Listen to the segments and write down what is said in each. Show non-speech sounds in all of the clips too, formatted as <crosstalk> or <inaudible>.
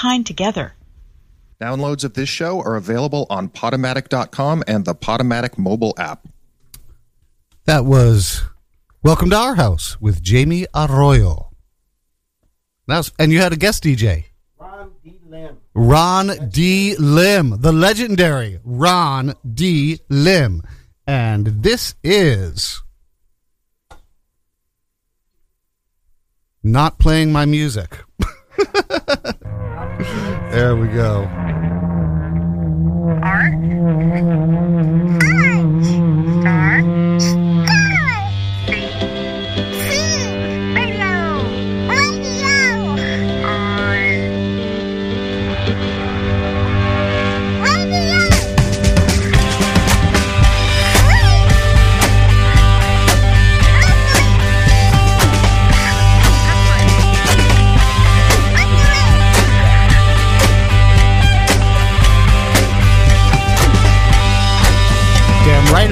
kind together. Downloads of this show are available on Podomatic.com and the Podomatic mobile app. That was Welcome to Our House with Jamie Arroyo. That's, and you had a guest DJ. Ron D. Lim. Ron D. Lim, the legendary Ron D. Lim. And this is not playing my music. <laughs> there we go. Art?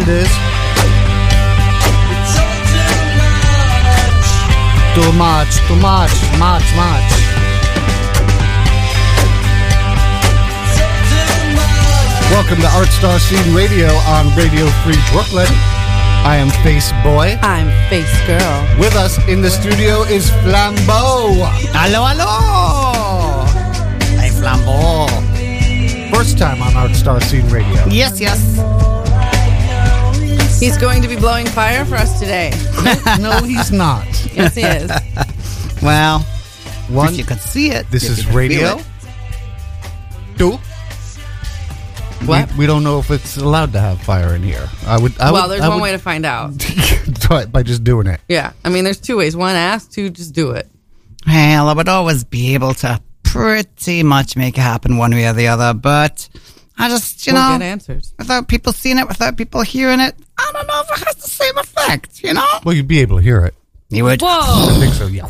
It is. Too much, too much, much, much. Welcome to Art Star Scene Radio on Radio Free Brooklyn. I am Face Boy. I'm Face Girl. With us in the studio is Flambeau. Hello, hello. Hey, Flambeau. First time on Art Star Scene Radio. Yes, yes. He's going to be blowing fire for us today. <laughs> no, he's not. Yes, he is. <laughs> Well, One, if you can see it, this is radio. Two. What? We, we don't know if it's allowed to have fire in here. I would. I well, would, there's I one would way to find out. <laughs> do it by just doing it. Yeah. I mean, there's two ways. One, ask. Two, just do it. Well, I would always be able to pretty much make it happen one way or the other, but I just, you we'll know, get answers. without people seeing it, without people hearing it, I don't know if it has the same effect, you know? Well, you'd be able to hear it. You would. Whoa. I think so. Yeah.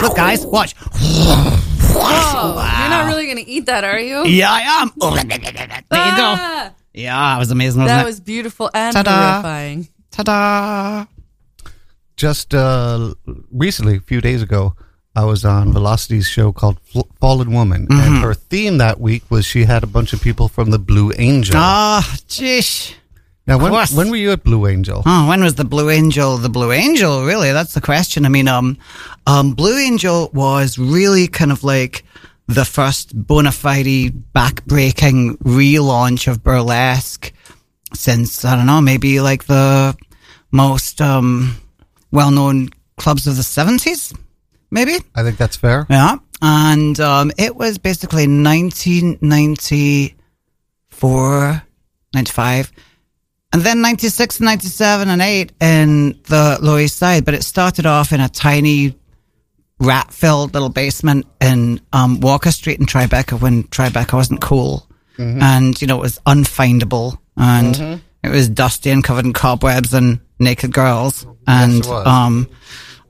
Look, guys, watch. Whoa. You're not really going to eat that, are you? Yeah, I am. Oh, there you go. Ah, Yeah, it was amazing, wasn't that it? was beautiful and Ta-da. horrifying. Ta-da. Just uh, recently, a few days ago, I was on Velocity's show called Fallen Woman, Mm-hmm. and her theme that week was she had a bunch of people from the Blue Angel. Ah, jeez. now, when, when were you at Blue Angel? Oh, when was the Blue Angel the Blue Angel? Really, that's the question. I mean, um, um, Blue Angel was really kind of like the first bona fide back-breaking relaunch of burlesque since I don't know, maybe like the most um, well-known clubs of the seventies, maybe. I think that's fair. Yeah. And um, it was basically 1994, 95, and then 96, 97, and 8 in the Lower East Side. But it started off in a tiny rat filled little basement in um, Walker Street in Tribeca when Tribeca wasn't cool. And, you know, it was unfindable. And it was dusty and covered in cobwebs and naked girls. And, was. um,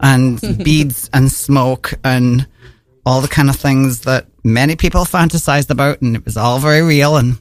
and beads and smoke and all the kind of things that many people fantasized about. And it was all very real. And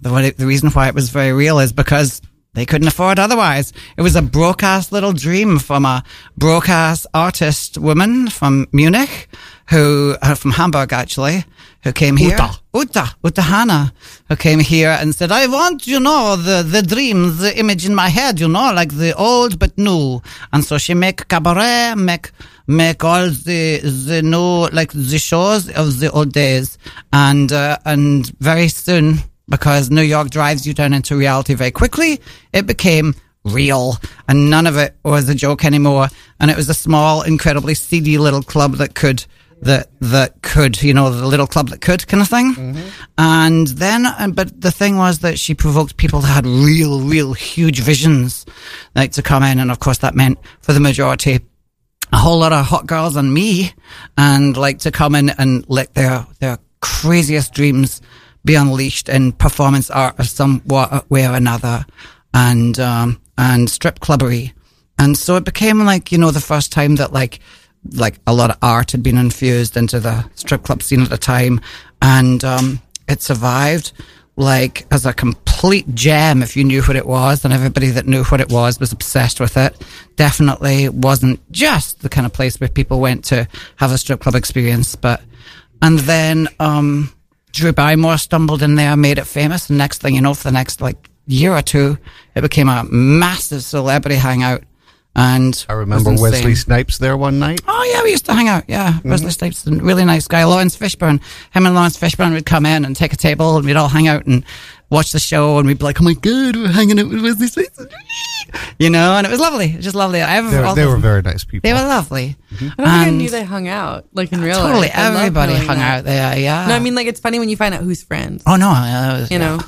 the, the reason why it was very real is because they couldn't afford otherwise. It was a broadcast little dream from a broadcast artist woman from Munich who, are from Hamburg actually, who came here. Uta. Uta, Uta Hana, who came here and said, I want, you know, the, the dream, the image in my head, you know, like the old but new. And so she make cabaret, make, make all the, the new, like the shows of the old days. And, uh, and very soon, because New York drives you down into reality very quickly, it became real and none of it was a joke anymore. And it was a small, incredibly seedy little club that could, that, that could, you know, the little club that could kind of thing. And then, but the thing was that she provoked people that had real, real huge visions, like to come in. And of course that meant for the majority, a whole lot of hot girls and me and like to come in and let their, their craziest dreams be unleashed in performance art of some way or another and, um, and strip clubbery. And so it became like, you know, the first time that like, like a lot of art had been infused into the strip club scene at the time. And, um, it survived like as a complete gem if you knew what it was and everybody that knew what it was was obsessed with it definitely wasn't just the kind of place where people went to have a strip club experience but and then um Drew Barrymore stumbled in there, made it famous. And next thing you know, for the next like year or two, it became a massive celebrity hangout. And I it was remember insane. Wesley Snipes there one night. Oh yeah, we used to hang out. Yeah, mm-hmm. Wesley Snipes, a really nice guy. Laurence Fishburne, him and Laurence Fishburne would come in and take a table, and we'd all hang out and watch the show, and we'd be like, "Oh my god, we're hanging out with Wesley Snipes," you know, and it was lovely. It was just lovely. I They, all they were very nice people. they were lovely. Mm-hmm. I don't think I knew they hung out like in real Totally, life. I love everybody knowing hung that. out there. Yeah. No, I mean like it's funny when you find out who's friends. oh no, yeah, was, You know,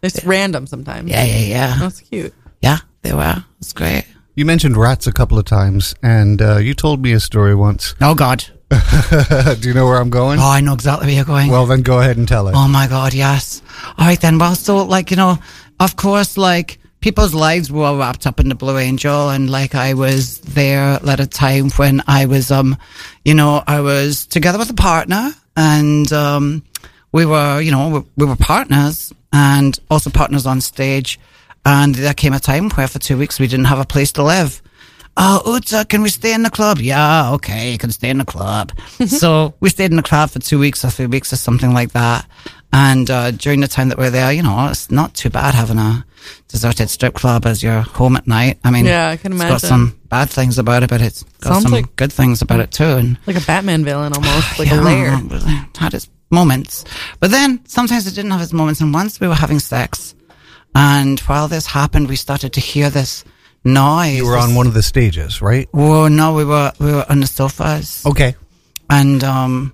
it's random sometimes. Yeah, yeah, yeah, That's cute. yeah. They were. It's great. You mentioned rats a couple of times, and uh, you told me a story once. Oh God. <laughs> Do you know where I'm going? Oh, I know exactly where you're going. Well, then go ahead and tell it. Oh my God, yes. All right then. Well, so like you know, of course, like people's lives were wrapped up in the Blue Angel, and like I was there at a time when I was, um, you know, I was together with a partner, and um, we were, you know, we, we were partners, and also partners on stage. And there came a time where for two weeks we didn't have a place to live. Oh, Uta, can we stay in the club? Yeah, okay, you can stay in the club. <laughs> so we stayed in the club for two weeks or three weeks or something like that. And uh, during the time that we were there, you know, it's not too bad having a deserted strip club as your home at night. I mean, Yeah, I can it's got imagine. some bad things about it, but it's got Sounds some like- good things about it too. And Like a Batman villain <sighs> almost, like yeah, a lair. It had its moments. But then sometimes it didn't have its moments. And once we were having sex, and while this happened, we started to hear this noise. you were on one of the stages, right? Whoa, no, we were we were on the sofas, Okay. and um,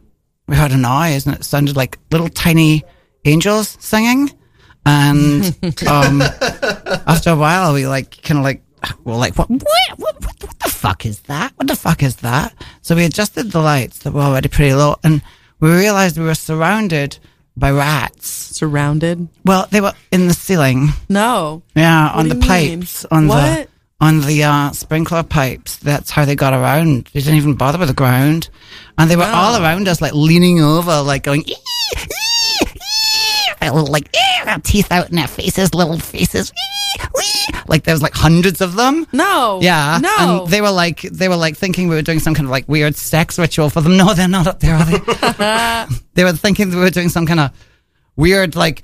we heard a noise, and it sounded like little tiny angels singing. And <laughs> um, after a while, we like kind of like we're like, what, what, what, what, what the fuck is that? What the fuck is that? So we adjusted the lights that were already pretty low, and we realized we were surrounded by rats. Surrounded? Well, they were in the ceiling. No. Yeah, on the you mean? pipes, on the on the uh, sprinkler pipes. That's how they got around. They didn't even bother with the ground, and they were all around us, like leaning over, like going. "Ee, ee, ee," Their little like their teeth out in their faces, little faces. "Ee, wee." Like there was like hundreds of them. No. Yeah, No. and they were like they were like thinking we were doing some kind of like weird sex ritual for them. No, they're not up there. Are they? <laughs> they were thinking that we were doing some kind of weird like.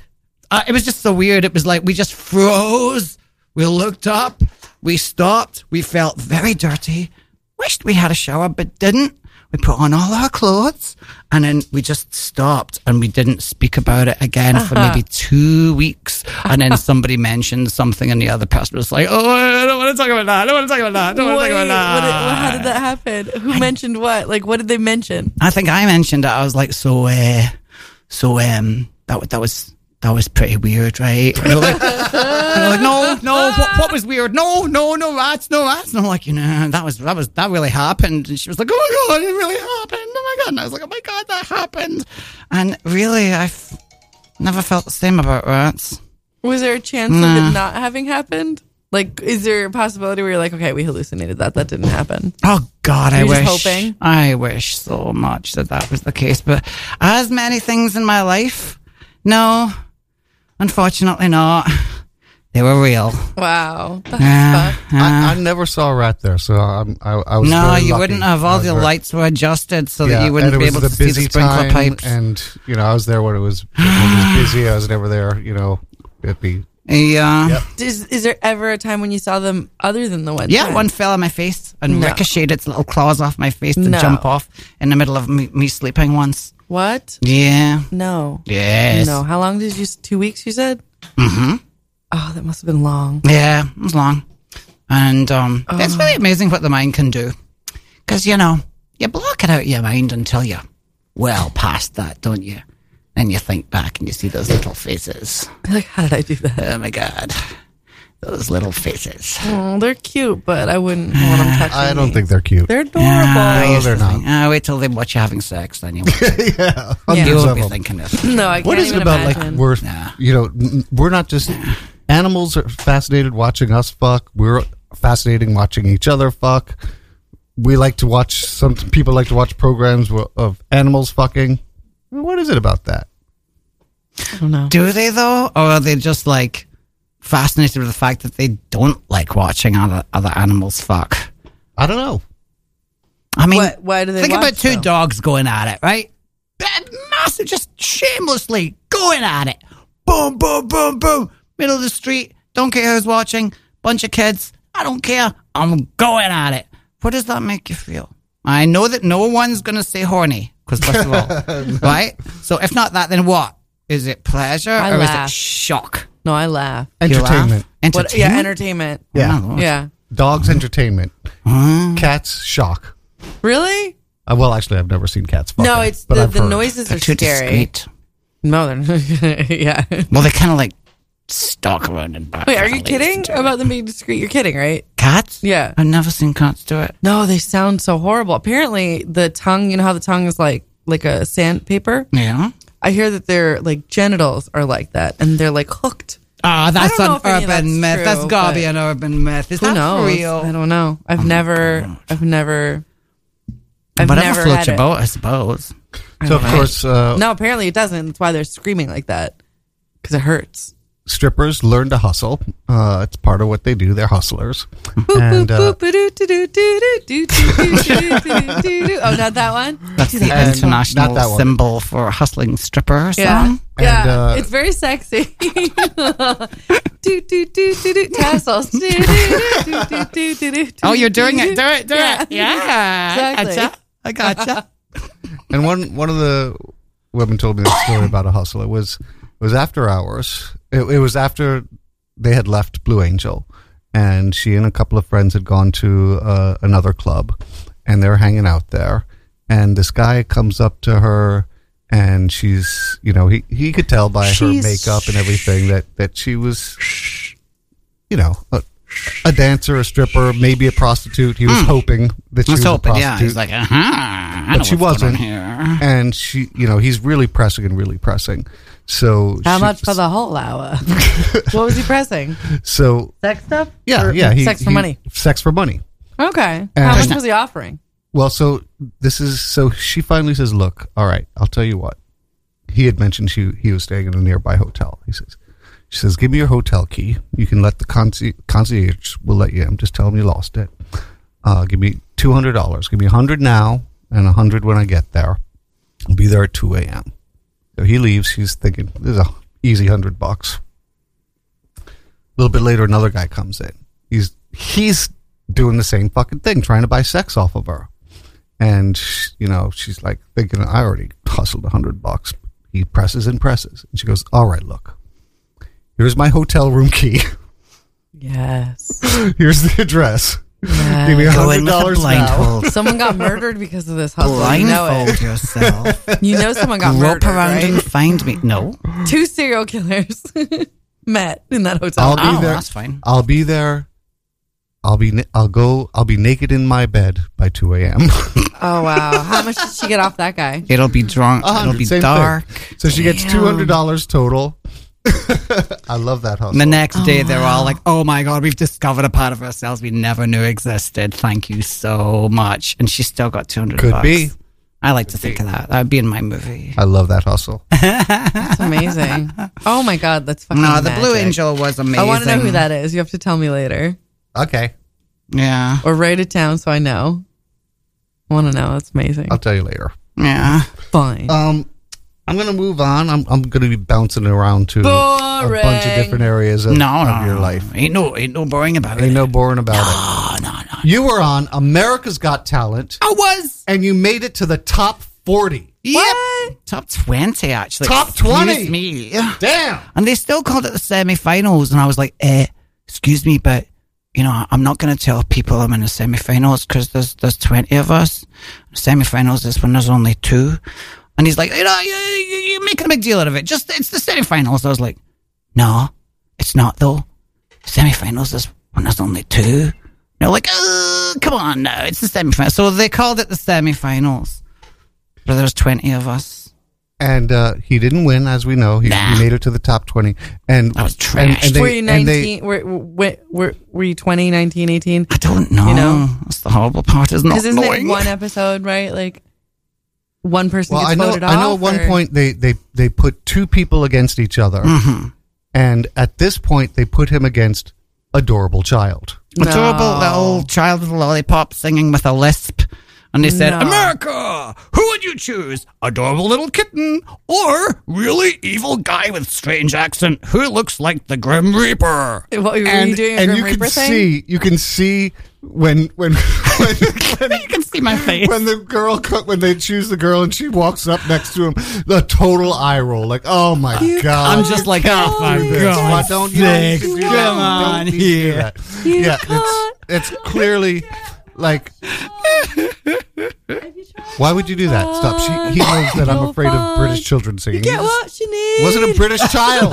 Uh, it was just so weird. It was like we just froze. We looked up. We stopped. We felt very dirty. Wished we had a shower, but didn't. We put on all our clothes and then we just stopped and we didn't speak about it again for maybe two weeks. And then somebody mentioned something and the other person was like, Oh, I don't want to talk about that. I don't want to talk about that. I don't want to talk about that. what, how did that happen? Who mentioned what? Like, what did they mention? I think I mentioned it. I was like, so, uh, so, um, that, that was, that was pretty weird, right? And they're like, <laughs> and they're like, no, no, what, what was weird? No, no, no rats, no rats. And I'm like, you know, that was, that was, that really happened. And she was like, oh my God, it really happened. Oh my God. And I was like, oh my God, that happened. And really, I've never felt the same about rats. Was there a chance of it not having happened? Like, is there a possibility where you're like, okay, we hallucinated that, that didn't happen? Oh God, I You're wish. hoping? I wish so much that that was the case, but as many things in my life, no, unfortunately not. They were real. Wow. That's Yeah, fucked. yeah. I, I never saw a rat there, so I'm, I, I was. no, very you lucky. wouldn't have. All the very- lights were adjusted so that you wouldn't be able to the see the busy sprinkler time, pipes. and you know I was there when it was, when it was busy. I was never there. You know, it'd be yeah, Yep. Is, is there ever a time when you saw them other than the one yeah. time? One fell on my face and No. ricocheted its little claws off my face to No. jump off in the middle of me, me sleeping once. What? Yeah. No. Yes. No. How long did you? Two weeks? You said. Mm-hmm. Oh, that must have been long. Yeah, it was long. And um, it's really amazing what the mind can do. Because, you know, you block it out of your mind until you're well past that, don't you? Then you think back and you see those little faces. Like, how did I do that? Oh my God. Those little faces. Oh, they're cute, but I wouldn't want them touching. I don't me. think they're cute. they're adorable. I No, they're not. think, ah, wait till they watch you having sex, then you <laughs> won't, yeah, you hundreds won't be thinking this. <laughs> no, I can't What is it about imagine. like we're Yeah. you know we're not just animals are fascinated watching us fuck. We're fascinating watching each other fuck. We like to watch some people like to watch programs of animals fucking. What is it about that? I don't know. Do they, though? Or are they just like fascinated with the fact that they don't like watching other, other animals fuck? I don't know. I mean, What- why do they think watch, about two though? dogs going at it, right? that massive, just shamelessly going at it. Boom, boom, boom, boom. Middle of the street. Don't care who's watching. Bunch of kids. I don't care. I'm going at it. What does that make you feel? I know that no one's going to say horny, because first of all, <laughs> right? So if not that, then what? Is it pleasure I or laugh. is it shock? No, I laugh. You laugh? Entertainment. What, yeah, Entertainment? entertainment. Yeah. Oh, Yeah. Dogs entertainment. Huh? Cats shock. Really? Uh, well, actually, I've never seen cats. Fucking, no, it's but the, the noises They're are too scary. discreet. No, they're <laughs> yeah. Well, they kind of like stalk around and back. Wait, are you kidding about them being discreet? You're kidding, right? cats? Yeah. I've never seen cats do it. No, they sound so horrible. Apparently, the tongue. You know how the tongue is like like a sandpaper. Yeah. I hear that their like genitals are like that, and they're like hooked. Ah, that's an if any of that's urban myth. true, that's gotta be an urban myth. Is Who that knows? real? I don't know. I've never. I've never. I've Whatever never floats had your it. boat, I suppose. So, of course, uh, No, apparently it doesn't. That's why they're screaming like that because it hurts. Strippers learn to hustle. Uh, it's part of what they do. They're hustlers. and uh, Oh, not that one. That's the And- international one. symbol for hustling stripper Yeah, song. yeah. And, uh, it's very sexy. do, do, do, do, do, tassels. Do, do, do, do, do, do, do, do, Oh, you're doing it. Do it. Do Yeah. it. Yeah. Exactly. I gotcha. I gotcha. and one one of the women told me the story about a hustle. It was it was after hours. It, it was after they had left Blue Angel, and she and a couple of friends had gone to uh, another club, and they were hanging out there. And this guy comes up to her, and she's you know he he could tell by She's- her makeup and everything that that she was you know. A, a dancer, a stripper, maybe a prostitute. He was hoping that she Let's was a prostitute Yeah. He's like, uh huh. I But she wasn't. and she you know he's really pressing and really pressing so How she- much for the whole hour? <laughs> what was he pressing? so Sex stuff? yeah Or yeah he, sex for he- money. sex for money Okay. And- How much was he offering? well so this is so she finally says look all right i'll tell you what he had mentioned she he was staying in a nearby hotel he says she says give me your hotel key you can let the conci- concierge will let you in just tell him you lost it uh, give me $200 give me a 100 now and a 100 when i get there i'll be there at 2 a.m so he leaves he's thinking this is a easy 100 bucks. A little bit later another guy comes in. He's he's doing the same fucking thing trying to buy sex off of her. And you know she's like thinking i already hustled a hundred bucks. He presses and presses. And she goes all right look. Here's my hotel room key. <laughs> Yes. here's the address give me a yes. Go hundred in with dollars now blindfold. Someone got murdered because of this hustle. You know Blindfold it. yourself. <laughs> You know someone got Rope murdered, around right? and find me. No. Two serial killers <laughs> met in that hotel. I'll be Oh, there. that's fine. i'll be there i'll be i'll go i'll be naked in my bed by 2 a.m <laughs> Oh wow! How much did she get off that guy? It'll be drunk. It'll be same thing. dark. so she gets $200 total <laughs> i love that hustle The next day, they're all like, "Oh my god, we've discovered a part of ourselves we never knew existed. Thank you so much." And she still got two hundred. Could be. I like to think of that. That would be in my movie. i love that hustle <laughs> That's amazing. Oh my god, that's fucking. No, the Blue. Angel was amazing. I want to know who that is. You have to tell me later, okay Yeah, or write it down so I know. I want to know. It's amazing. i'll tell you later yeah. Fine. Um, I'm gonna move on. I'm I'm gonna be bouncing around to a bunch of different areas of, No, no, of your no. life. Ain't no, ain't no boring about Ain't it. Ain't no boring about it. Oh no, no. You were on America's Got Talent, I was. and you made it to the top forty. Yep. Top twenty, actually. Top Excuse 20? Me. Damn. And they still called it the semi-finals, and I was like, eh, excuse me, but you know, I'm not going to tell people I'm in the semi-finals because there's there's 20 of us. Semifinals is when there's only two. And he's like, you know, you, you- you're making a big deal out of it. Just it's the semi-finals. I was like, no, it's not though. Semifinals, is when there's only two. They're like, oh, come on, no, it's the semi-finals. So they called it the semi-finals. But there's 20 of us. And uh, he didn't win, as we know. He, Nah. he made it to the top twenty. And That was and- and they- were you and they- 19? Were, were, were, were you 20, 19, 18? I don't know. You know? that's the horrible part. Is not Because isn't knowing. it one episode, right? Like one person well, gets I know. voted I know. off. At one or- point, they they they put two people against each other, Mm-hmm. and at this point, they put him against adorable child. Adorable little child with a lollipop singing with a lisp And they said, No. America, who would you choose? Adorable little kitten or really evil guy with strange accent who looks like the Grim Reaper? What were you and doing? A and Grim you Reaper can thing? see you can see when when <laughs> when, when <laughs> you can see my face. when the girl when they choose the girl and she walks up next to him, the total eye roll, like oh my god! I'm just like, oh my do this. Why god. don't you don't need to sakes, do Come that. on Don't need do here. that. You yeah, can't. it's it's clearly like. <laughs> Why would you do that? Stop. She, he knows that I'm afraid of British children singing. Get what you need. wasn't a British child.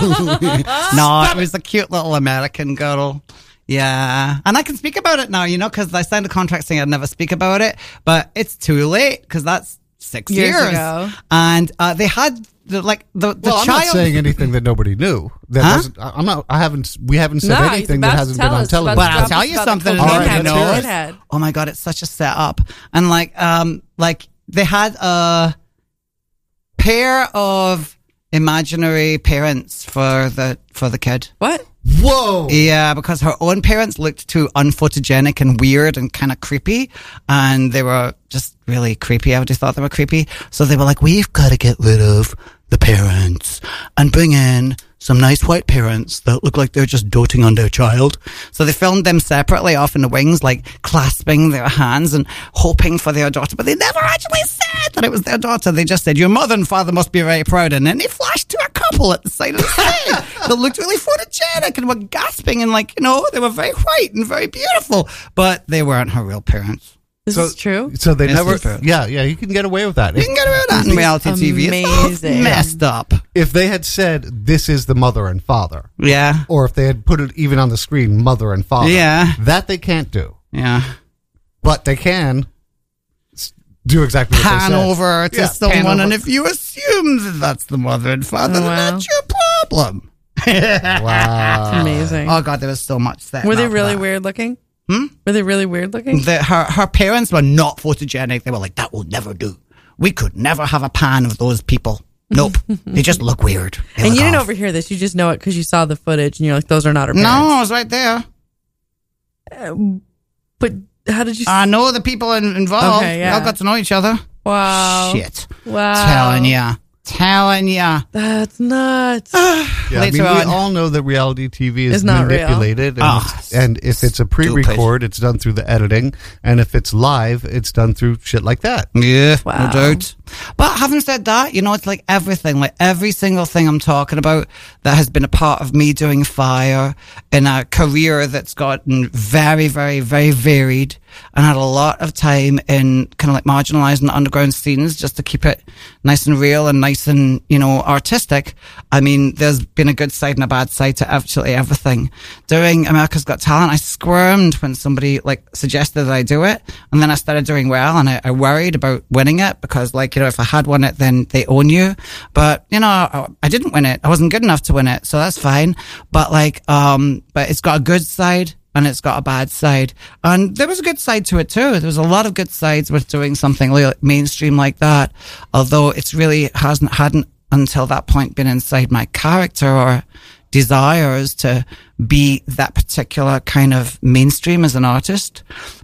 No, it was a cute little American girl. Yeah. And I can speak about it now, you know, because I signed a contract saying I'd never speak about it, but it's too late because that's six Years years. ago. And uh, they had the, like the, the well, I'm child. not saying anything that nobody knew. That Huh? wasn't. I- I'm not. I haven't. We haven't said No, he's anything about that to hasn't tell been on us about television. But I'll Drop tell you about the something. cocaine All right, head let's hear it. shithead. oh my god, it's such a setup. And like, um, like they had a pair of imaginary parents for the for the kid. What? Whoa! Yeah, because her own parents looked too unphotogenic and weird and kind of creepy. And they were just really creepy. I just thought they were creepy. So they were like, we've got to get rid of the parents and bring in some nice white parents that look like they're just doting on their child. So they filmed them separately off in the wings, like clasping their hands and hoping for their daughter. But they never actually said that it was their daughter. They just said, your mother and father must be very proud. And then they a couple at the side of the stage that looked really photogenic and were gasping and like, you know, they were very white and very beautiful, but they weren't her real parents. This So- is true. So they never. Yeah, yeah. You can get away with that. You can get away with that in reality TV. It's messed up. if they had said this is the mother and father, Yeah. or if they had put it even on the screen, mother and father, Yeah. that they can't do. Yeah. But they can s- do exactly what Pan over to Yeah, someone, over. and if you assume that that's the mother and father, Oh, then that's your problem. <laughs> Wow. Amazing. Oh god, there was so much set. Were they really that. weird looking? Hmm? Were they really weird looking? The, her her parents were not photogenic. They were like, that will never do. We could never have a pan of those people. Nope, <laughs> they just look weird. They and look you didn't off. overhear this. You just know it because you saw the footage and you're like, those are not her parents. No, I was right there. But how did you? I know the people in, involved. Okay, We yeah. all got to know each other. wow. Shit. Wow. Telling ya. Telling ya. That's nuts. <sighs> Yeah, I mean, Later we on. all know that reality TV is It's not real. manipulated, and, Ah, it's- and if it's a pre-record, it's done through the editing, and if it's live, it's done through shit like that. Yeah, Wow. no doubt. But having said that, you know, it's like everything, like every single thing I'm talking about that has been a part of me doing fire in a career that's gotten very, very, very varied and had a lot of time in kind of like marginalized and underground scenes just to keep it nice and real and nice and, you know, artistic. I mean, there's been a good side and a bad side to absolutely everything. Doing America's Got Talent, I squirmed when somebody like suggested that I do it. And then I started doing well and I, I worried about winning it because like, you know, if I had won it, then they own you. But, you know, I, I didn't win it. I wasn't good enough to win it. So that's fine. But like, um, but it's got a good side and it's got a bad side. And there was a good side to it too. There was a lot of good sides with doing something mainstream like that. Although it's really hasn't, hadn't until that point been inside my character or desires to be that particular kind of mainstream as an artist.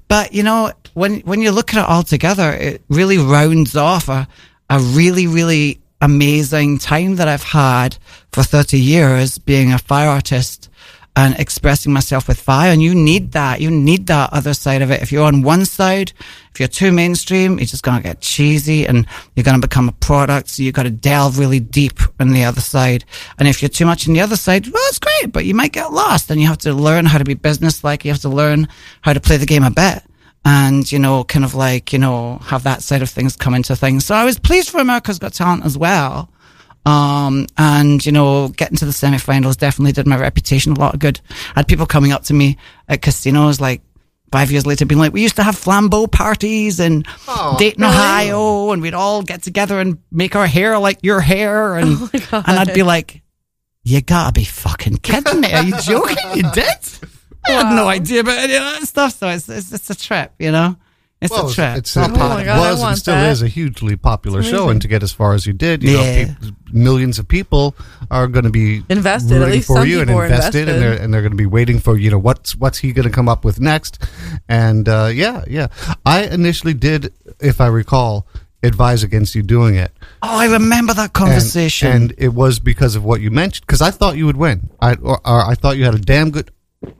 But you know, when, when you look at it all together, it really rounds off a, a really, really amazing time that I've had for 30 years being a fire artist and expressing myself with fire. And you need that. You need that other side of it. If you're on one side, if you're too mainstream, you're just going to get cheesy and you're going to become a product. So you've got to delve really deep on the other side. And if you're too much on the other side, well, it's great, but you might get lost and you have to learn how to be business-like. You have to learn how to play the game a bit and you know kind of like you know have that side of things come into things so i was pleased for america's got talent as well um and you know getting to the semi-finals definitely did my reputation a lot of good. I had people coming up to me at casinos like five years later being like we used to have flambeau parties in dayton ohio and we'd all get together and make our hair like your hair <laughs> and and i'd be like you gotta be fucking kidding me. Are you joking? You did? I had no idea about any of that stuff, so it's, it's it's a trip, you know. It's Well, a trip. It's, It's it not part my of God, I was and still that. is a hugely popular show, and to get as far as you did, you Yeah. know, peop millions of people are going to be Invested. At rooting least for some you and people are invested, and invested. they're and they're going to be waiting for you know what's what's he going to come up with next, and uh, yeah, yeah. I initially did, if I recall, advise against you doing it. Oh, I remember that And- conversation. And, it was because of what you mentioned. Because I thought you would win. I or, or I thought you had a damn good.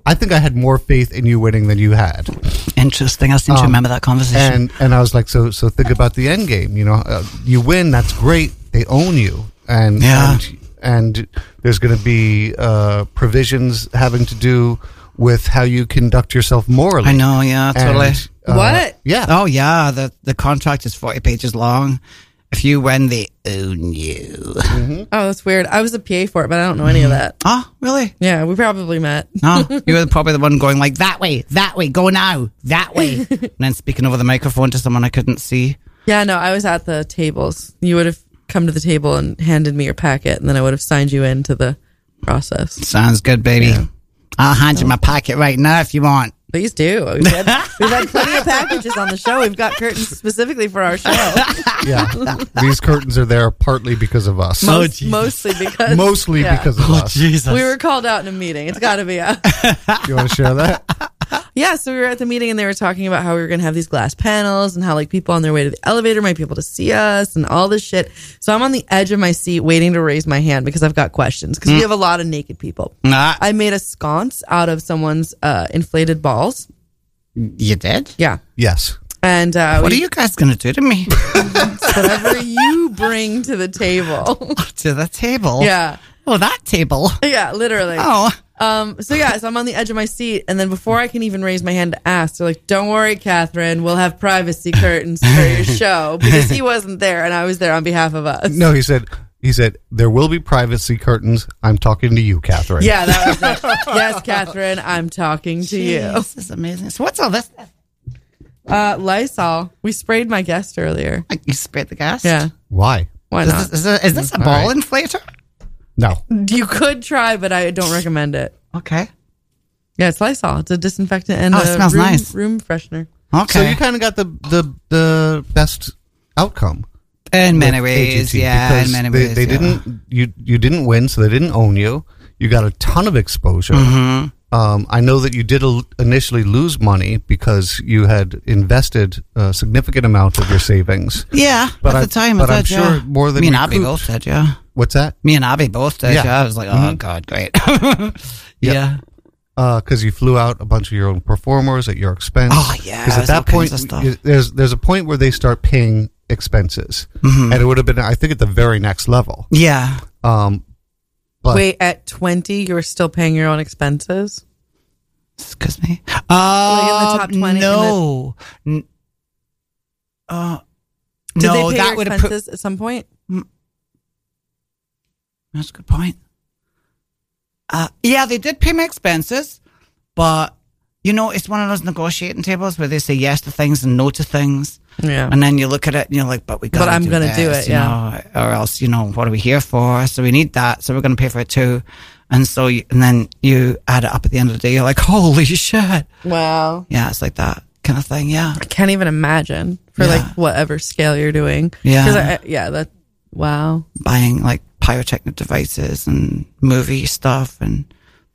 I think I had more faith in you winning than you had. Interesting. I seem to Um, remember that conversation. And and I was like, so so think about the end game. You know, uh, you win, that's great. They own you, and Yeah. and, and there's going to be uh, provisions having to do with how you conduct yourself morally. I know. Yeah, totally. And, uh, What? Yeah. Oh yeah, the the contract is forty pages long. If you win, they own you. Mm-hmm. Oh, that's weird. I was a PA for it, but I don't know any of mm-hmm. that. Oh, really? Yeah, we probably met. No, <laughs> you were probably the one going like that way, that way, go now, that way, <laughs> and then speaking over the microphone to someone I couldn't see. Yeah, no, I was at the tables. You would have come to the table and handed me your packet, and then I would have signed you into the process. Sounds good, baby. I'll hand you my packet right now if you want. Please do. We've had, <laughs> we've had plenty of packages on the show. We've got curtains specifically for our show. <laughs> yeah. <laughs> These curtains are there partly because of us. Oh, Most, mostly because Mostly yeah. because of oh, us. Jesus. we were called out in a meeting. It's got to be us. You want to share that? Yeah, so we were at the meeting and they were talking about how we were going to have these glass panels and how like people on their way to the elevator might be able to see us and all this shit. So I'm on the edge of my seat waiting to raise my hand because I've got questions because we have a lot of naked people. Nah, I made a sconce out of someone's uh, inflated balls. you did? Yeah. Yes. And uh, What we- are you guys gonna do to me? <laughs> whatever you bring to the table. <laughs> to the table? yeah. Oh, that table. Yeah, literally. Oh, Um, so yeah, so I'm on the edge of my seat, and then before I can even raise my hand to ask, they're like, "Don't worry, Catherine, we'll have privacy curtains for your <laughs> show," because he wasn't there, and I was there on behalf of us. No, he said. He said there will be privacy curtains. I'm talking to you, Catherine. Yeah, that was it. yes, Catherine, I'm talking to you. this is amazing. So what's all this? Uh, Lysol. We sprayed my guest earlier. Like, You sprayed the gas? Yeah, Why? why Is not? this, is, this, is this a ball right. inflator? No. You could try, but I don't recommend it. Okay. Yeah, it's Lysol. It's a disinfectant and Oh, it a smells room, nice. room freshener. Okay. So you kind of got the the the best outcome. in many with ways, AGT yeah. because In many they, ways, they yeah. didn't you you didn't win, so they didn't own you. You got a ton of exposure. Mm-hmm. Um, I know that you did l- initially lose money because you had invested a significant amount of your savings. Yeah, But at I- the time, but I I'm did, sure yeah. more than me and Abby recouped. both did. Yeah, What's that? me and Abby both did. Yeah. Yeah, I was like, oh god, great. <laughs> yeah. Because Uh, you flew out a bunch of your own performers at your expense. Oh, yeah, Because at that point, kinds of stuff. you- there's there's a point where they start paying expenses, Mm-hmm. and it would have been I think at the very next level. Yeah. Um, but Wait, at 20, you were still paying your own expenses? Excuse me. Like in the top 20 in No. N- uh, Did no, they pay that your would have put. expenses at some point? That's a good point. Uh, yeah, they did pay my expenses, but you know, it's one of those negotiating tables where they say yes to things and no to things. Yeah. And then you look at it and you're like, but we got But I'm gonna do it, yeah. know, or else, you know, what are we here for? So we need that. So we're going to pay for it too. And so, you, and then you add it up at the end of the day. You're like, holy shit. Wow. Yeah, it's like that kind of thing. Yeah. I can't even imagine for Yeah. like whatever scale you're doing. Yeah. I, yeah, that, wow. Buying like pyrotechnic devices and movie stuff and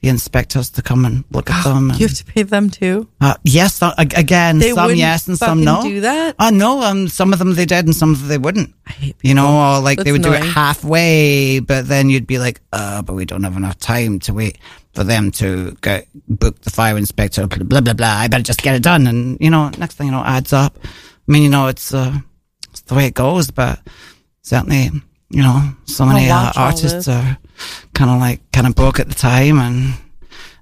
the inspectors to come and look at them. And, You have to pay them too? uh, yes, ag- again, They some yes and some no. do that? Uh, no, um, some of them they did and some of them they wouldn't. I hate You know, or like they That's would do it halfway, but then you'd be like, uh, but we don't have enough time to wait for them to go book the fire inspector, blah, blah, blah, blah. I better just get it done. And, you know, next thing you know, it adds up. I mean, you know, it's, uh, it's the way it goes, but certainly, you know, so many uh, artists are kind of like, kind of broke at the time and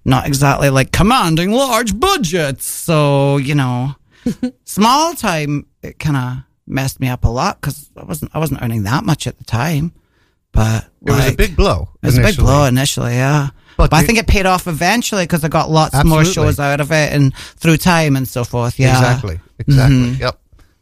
not exactly like commanding large budgets. So, you know, <laughs> small time, it kind of messed me up a lot because I wasn't, I wasn't earning that much at the time. But it was a big blow. it was a big blow initially, yeah. But But, I think it paid off eventually because I got lots more shows out of it and through time and so forth. Yeah, Exactly. Exactly. Mhm. Yep.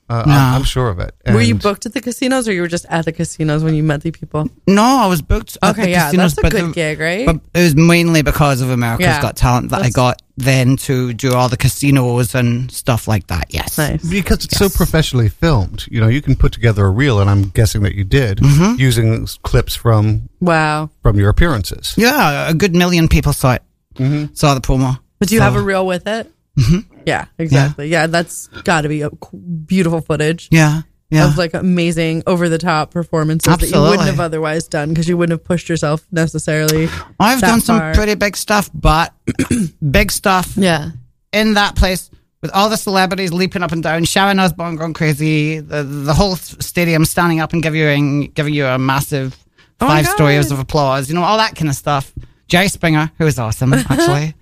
Uh, No. I'm, I'm sure of it. Were you booked at the casinos or you were just at the casinos when you met the people? No, I was booked. at Okay, the yeah, casinos, that's a good the- gig, right? But it was mainly because of America's Yeah. Got Talent that I got then to do all the casinos and stuff like that. Yes. Nice. because it's so professionally filmed. You know, you can put together a reel, and I'm guessing that you did Mm-hmm. using clips from Wow. from your appearances. Yeah, a good million people saw it. Mm-hmm. Saw the promo. But do you So- have a reel with it? Mm-hmm. Yeah, exactly. Yeah, that's got to be a beautiful footage Yeah. Yeah. of like amazing over the top performances that you wouldn't have otherwise done because you wouldn't have pushed yourself necessarily. I've done some far. pretty big stuff, but <clears throat> big stuff Yeah. in that place with all the celebrities leaping up and down, Sharon Osbourne going crazy, the the whole stadium standing up and giving you giving you a massive Oh five stories of applause, you know, all that kind of stuff. Jerry Springer, who was awesome, <laughs> actually.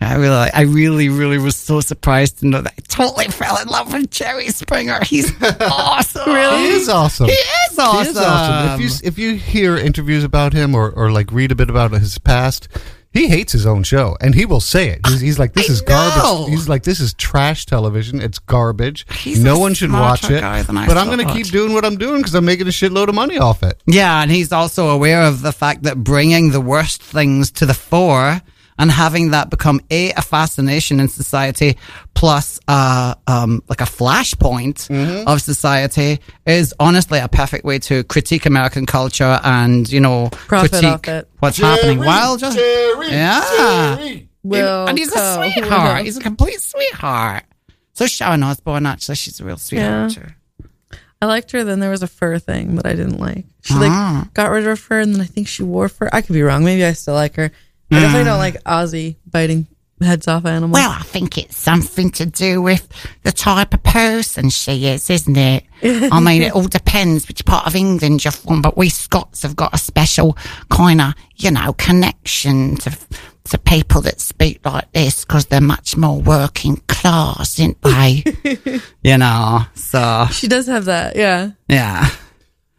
I really, I really, really was so surprised to know that I totally fell in love with Jerry Springer. He's <laughs> awesome. He is awesome. He is awesome. He is awesome. If you if you hear interviews about him or, or like read a bit about his past, he hates his own show, and he will say it. He's, he's like, "This I is know. garbage." He's like, "This is trash television. It's garbage. He's no one should watch it." guy than I But I'm going to thought. keep doing what I'm doing because I'm making a shitload of money off it. Yeah, and he's also aware of the fact that bringing the worst things to the fore and having that become a a fascination in society plus uh um like a flashpoint of society is honestly a perfect way to critique American culture and you know Profit critique off it. what's happening while just yeah Will and he's a sweetheart he's a complete sweetheart so Sharon Osbourne actually she's a real sweetheart I liked her. Then there was a fur thing that I didn't like. She Ah. like got rid of her fur, and then I think she wore fur. I could be wrong. Maybe I still like her. I definitely hmm. don't like Ozzy biting heads off animals. Well, I think it's something to do with the type of person she is, isn't it? I mean, it all depends which part of England you're from, but we Scots have got a special kind of, you know, connection to to people that speak like this because they're much more working class, aren't they? <laughs> you know so she does have that. Yeah. yeah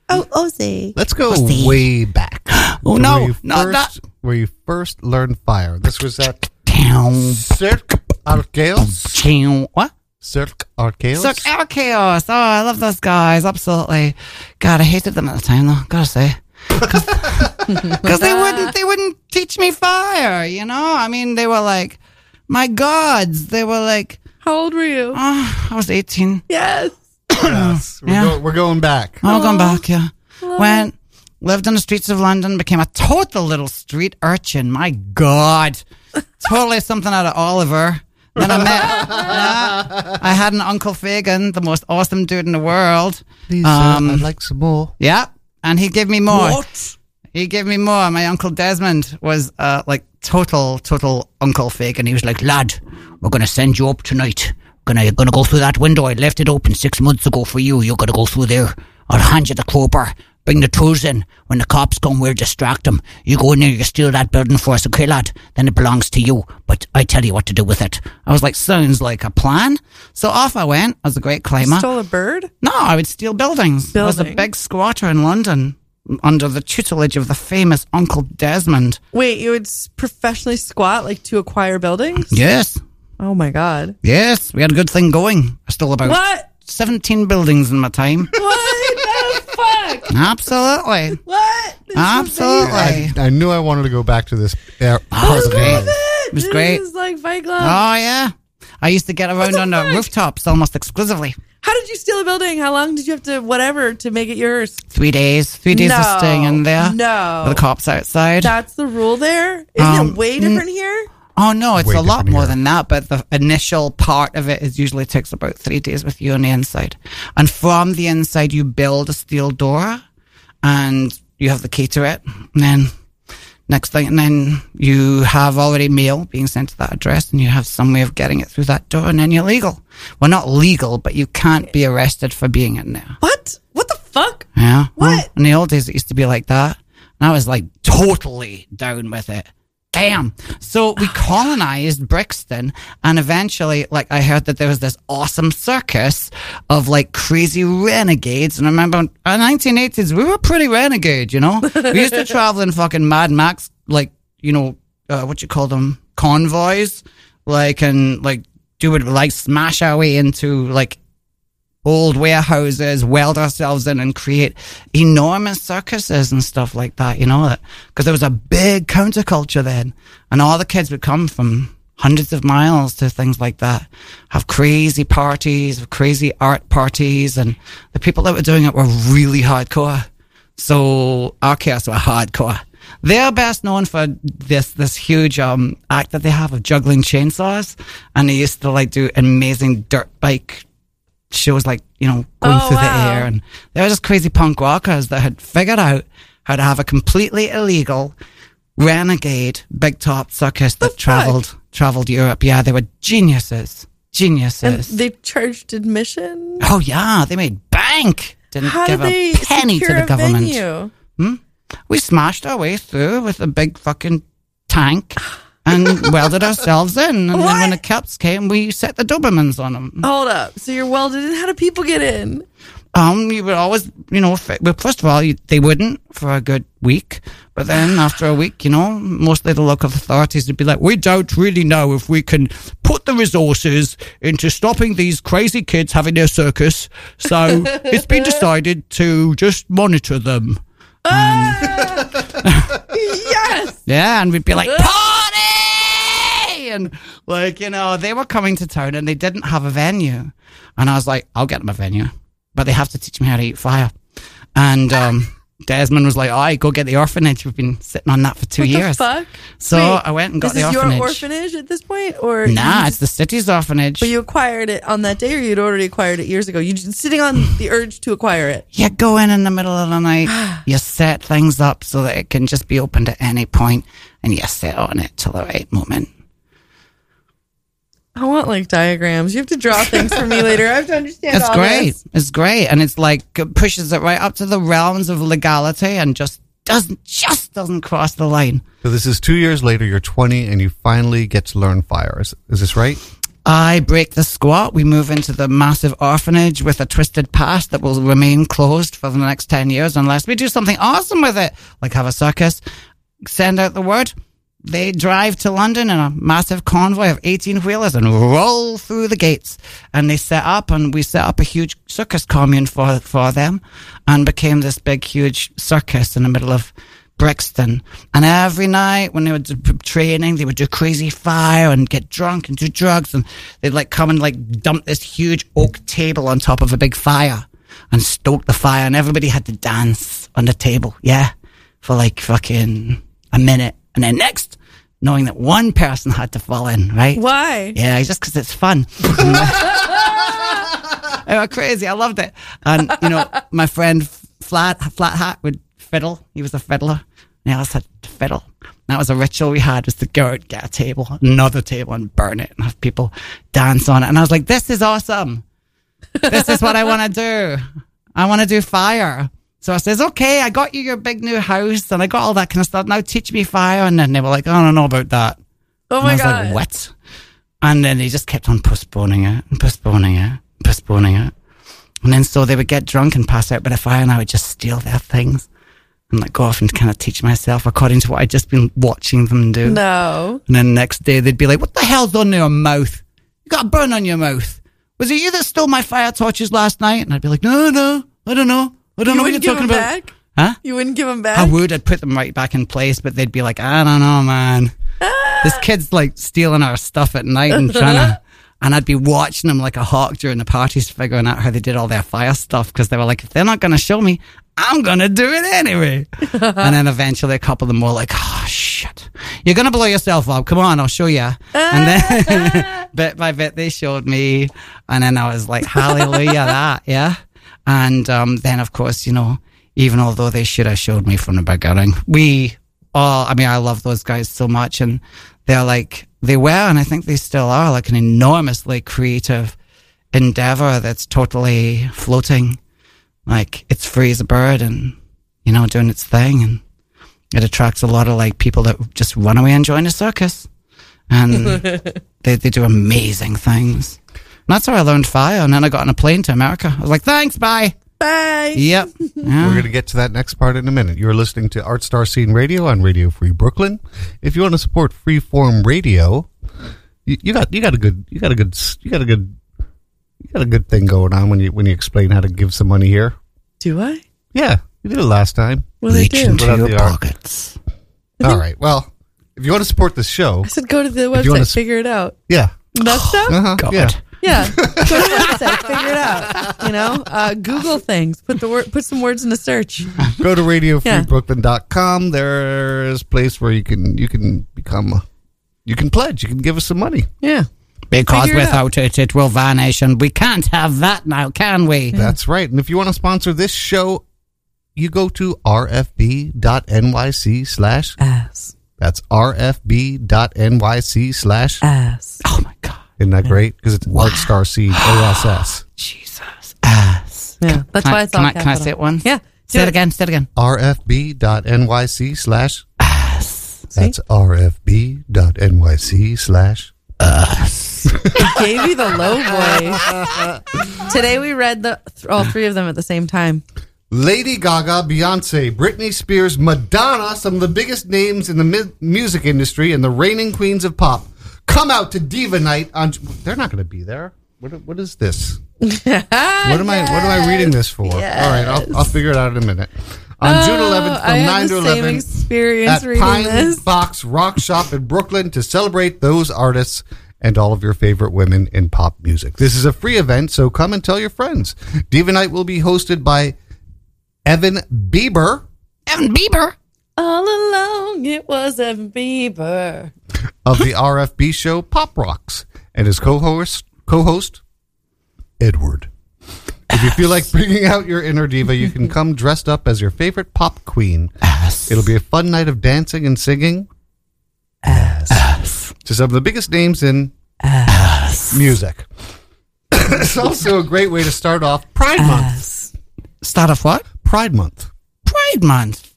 Oh, Ozzy. Let's go Pussy. way back. <gasps> Oh, no, where you not first, Where you first learned fire. This was at Down, Cirque Archaos. what Cirque Archaos. Suck Air Oh, I love those guys. Absolutely. God, I hated them at the time, though. Gotta say, <laughs> because they wouldn't they wouldn't teach me fire. You know, I mean, they were like my gods. They were like, How old were you? oh, I was eighteen. Yes. Yes, <coughs> we're, Yeah. go- we're going back. Oh, going back, yeah. Went, lived on the streets of London, became a total little street urchin. My God. <laughs> totally something out of Oliver. Then I met, yeah, I had an Uncle Fagin, the most awesome dude in the world. Please, Um, sir, I'd like some more. Yeah, and he gave me more. What? He gave me more. My uncle Desmond was uh, like total, total Uncle Fagin. He was like, Lad, we're going to send you up tonight. Gonna, to go through that window. I left it open six months ago for you. You're to go through there. I'll hand you the crowbar. Bring the tools in. When the cops come, we'll distract them. You go in there, you steal that building for us, okay, lad? Then it belongs to you. But I tell you what to do with it. I was like, sounds like a plan. So off I went. I was a great climber. Stole a bird? No, I would steal buildings. I was a big squatter in London under the tutelage of the famous Uncle Desmond. Wait, you would professionally squat like to acquire buildings? Yes, Oh my god. yes, we had a good thing going. I stole about What? 17 buildings in my time. <laughs> What the fuck? Absolutely. What? This Absolutely. amazing. I knew I wanted to go back to this part of the great. world. It was This great. is like Fight Club. Oh, yeah. I used to get around on the fuck? rooftops almost exclusively. How did you steal a building? How long did you have to whatever to make it yours? Three days. Three days no, of staying in there. No. With the cops outside. That's the rule there? Isn't Um, it way different here? Oh no, it's a lot more here. than that. But the initial part of it is usually takes about three days with you on the inside, and from the inside you build a steel door, and you have the key to it. And then next thing, and then you have already mail being sent to that address, and you have some way of getting it through that door, and then you're legal. Well, not legal, but you can't be arrested for being in there. What? What the fuck? Yeah. What? Well, in the old days, it used to be like that. And I was like totally down with it. Damn. So we colonized Brixton and eventually, like, I heard that there was this awesome circus of like crazy renegades. And I remember in the 1980s, we were pretty renegade, you know? we used to <laughs> travel in fucking Mad Max, like, you know, uh, what you call them? Convoys. Like, and like, do it, like, smash our way into like old warehouses, weld ourselves in and create enormous circuses and stuff like that, you know, because there was a big counterculture then. And all the kids would come from hundreds of miles to things like that, have crazy parties, have crazy art parties, and the people that were doing it were really hardcore. So Archaos were hardcore. They're best known for this this huge um act that they have of juggling chainsaws, and they used to like do amazing dirt bike shows, like you know going Oh, through wow. the air, and they were just crazy punk rockers that had figured out how to have a completely illegal renegade big top circus that traveled traveled Europe. Yeah, they were geniuses, Geniuses. And they charged admission. oh yeah, they made bank. Didn't How give a penny to the government. venue? Hmm? We smashed our way through with a big fucking tank <sighs> <laughs> and welded ourselves in. And then when the cops came, we set the Dobermans on them. Hold up. So you're welded in. How do people get in? Um, you would always, you know, well, first of all, you, they wouldn't for a good week. But then after a week, you know, mostly the local authorities would be like, we don't really know if we can put the resources into stopping these crazy kids having their circus. So <laughs> it's been decided to just monitor them. Ah! Um, <laughs> yes. Yeah, and we'd be like, party! And like, you know, they were coming to town and they didn't have a venue. And I was like, I'll get them a venue, but they have to teach me how to eat fire. And um, Desmond was like, all right, go get the orphanage. We've been sitting on that for two What years. fuck? So Wait, I went and got the is orphanage. your orphanage at this point, or Nah, you it's the city's orphanage. But you acquired it on that day, or you'd already acquired it years ago. You just sitting on the urge to acquire it. you go in in the middle of the night, <sighs> you set things up so that it can just be opened at any point, and you sit on it till the right moment. I want like diagrams. You have to draw things for me later. I have to understand. It's all great. this. It's great, and it's like it pushes it right up to the realms of legality, and just doesn't just doesn't cross the line. So this is two years later. You're 20, and you finally get to learn fire. Is, is this right? I break the squat. We move into the massive orphanage with a twisted past that will remain closed for the next 10 years unless we do something awesome with it, like have a circus, send out the word. They drive to London in a massive convoy of 18 wheelers and roll through the gates. And they set up, and we set up a huge circus commune for, for them and became this big, huge circus in the middle of Brixton. And every night when they were training, they would do crazy fire and get drunk and do drugs. And they'd like come and like dump this huge oak table on top of a big fire and stoke the fire. And everybody had to dance on the table. Yeah. For like fucking a minute. And then next, knowing that one person had to fall in, right? Why? Yeah, just because it's fun. <laughs> they were crazy. I loved it. And, you know, my friend Flat, Flat Hat would fiddle. He was a fiddler. And he always had to fiddle. That was a ritual we had was to go out, get a table, another table and burn it and have people dance on it. And I was like, this is awesome. This is what I want to do. I want to do fire. So I says, okay, I got you your big new house and I got all that kind of stuff. Now teach me fire. And then they were like, I don't know about that. Oh And my I was god. like, what? And then they just kept on postponing it and postponing it, postponing it. And then so they would get drunk and pass out by the fire and I would just steal their things and like go off and kind of teach myself according to what I'd just been watching them do. No. And then the next day they'd be like, what the hell's on your mouth? You got a burn on your mouth. Was it you that stole my fire torches last night? And I'd be like, no, no, I don't know. I don't You know what you're talking about. back. Huh? You wouldn't give them back. I would. I'd put them right back in place, but they'd be like, I don't know, man. this ah. kid's like stealing our stuff at night and trying <laughs> to. And I'd be watching them like a hawk during the parties, figuring out how they did all their fire stuff because they were like, if they're not going to show me, I'm going to do it anyway. <laughs> and then eventually a couple of them were like, oh, shit. You're going to blow yourself up. Come on, I'll show you. and then ah. <laughs> bit by bit, they showed me. And then I was like, hallelujah, that, yeah. And um, then, of course, you know, even although they should have showed me from the beginning, we all, I mean, I love those guys so much. And they're like, they were, and I think they still are, like an enormously creative endeavor that's totally floating. Like, it's free as a bird and, you know, doing its thing. And it attracts a lot of like people that just run away and join a circus. And <laughs> they, they do amazing things. And that's how I learned fire. And then I got on a plane to America. I was like, thanks, bye. Bye. Yep. <laughs> Yeah. We're going to get to that next part in a minute. You're listening to Art Star Scene Radio on Radio Free Brooklyn. If you want to support freeform radio, you, you got you got a good you got a good you got a good you got a good thing going on when you when you explain how to give some money here. Do I? Yeah, you did it last time. What do I Reach do? into your the art. pockets. All right. Well, if you want to support this show, I said go to the you wanna website, s- figure it out. yeah, That stuff? uh-huh, God. yeah. Yeah. Go to the website, figure it out. You know? Uh, Google things. Put the word put some words in the search. Go to radiofreebrooklyn.com. There's a place where you can you can become a, you can pledge. You can give us some money. Yeah. Because Figure it without it, it will vanish, and we can't have that now, can we? That's right. And if you want to sponsor this show, you go to rfb.nyc slash Ass. that's rfb.nyc slash Ass. My God. isn't that great? Because it's Art Star Scene OSS. <gasps> Jesus. Ass. Yeah. That's Can why I- it's can all I, can I capital. say it once? Yeah. Say it again. Say it again. rfb.nyc slash ass. that's rfb.nyc slash ass. <laughs> he gave you the low voice. <laughs> Today we read the th- all three of them at the same time. Lady Gaga, Beyonce, Britney Spears, Madonna, some of the biggest names in the mi- music industry and the reigning queens of pop, come out to Diva Night on. They're not going to be there. What, what is this? <laughs> What am I? What am I reading this for? All right, I'll, I'll figure it out in a minute. On June 11th, from Oh, I had 9 the to same 11, experience at reading Pine this. Box Rock Shop in Brooklyn to celebrate those artists and all of your favorite women in pop music. This is a free event, so come and tell your friends. Diva Night will be hosted by Evan Bieber Evan Bieber. All along it was Evan Bieber. of the RFB show Pop Rocks and his co-host co-host Edward. If you feel like bringing out your inner diva, you can come dressed up as your favorite pop queen. It'll be a fun night of dancing and singing to some of the biggest names in music. <coughs> it's also a great way to start off Pride Month. Start off what? Pride Month. Pride Month.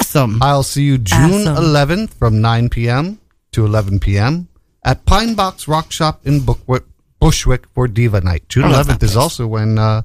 Awesome. I'll see you June Awesome. 11th from 9 p.m. to 11 p.m. at Pine Box Rock Shop in Bushwick for Diva Night. June I love 11th that is also when uh,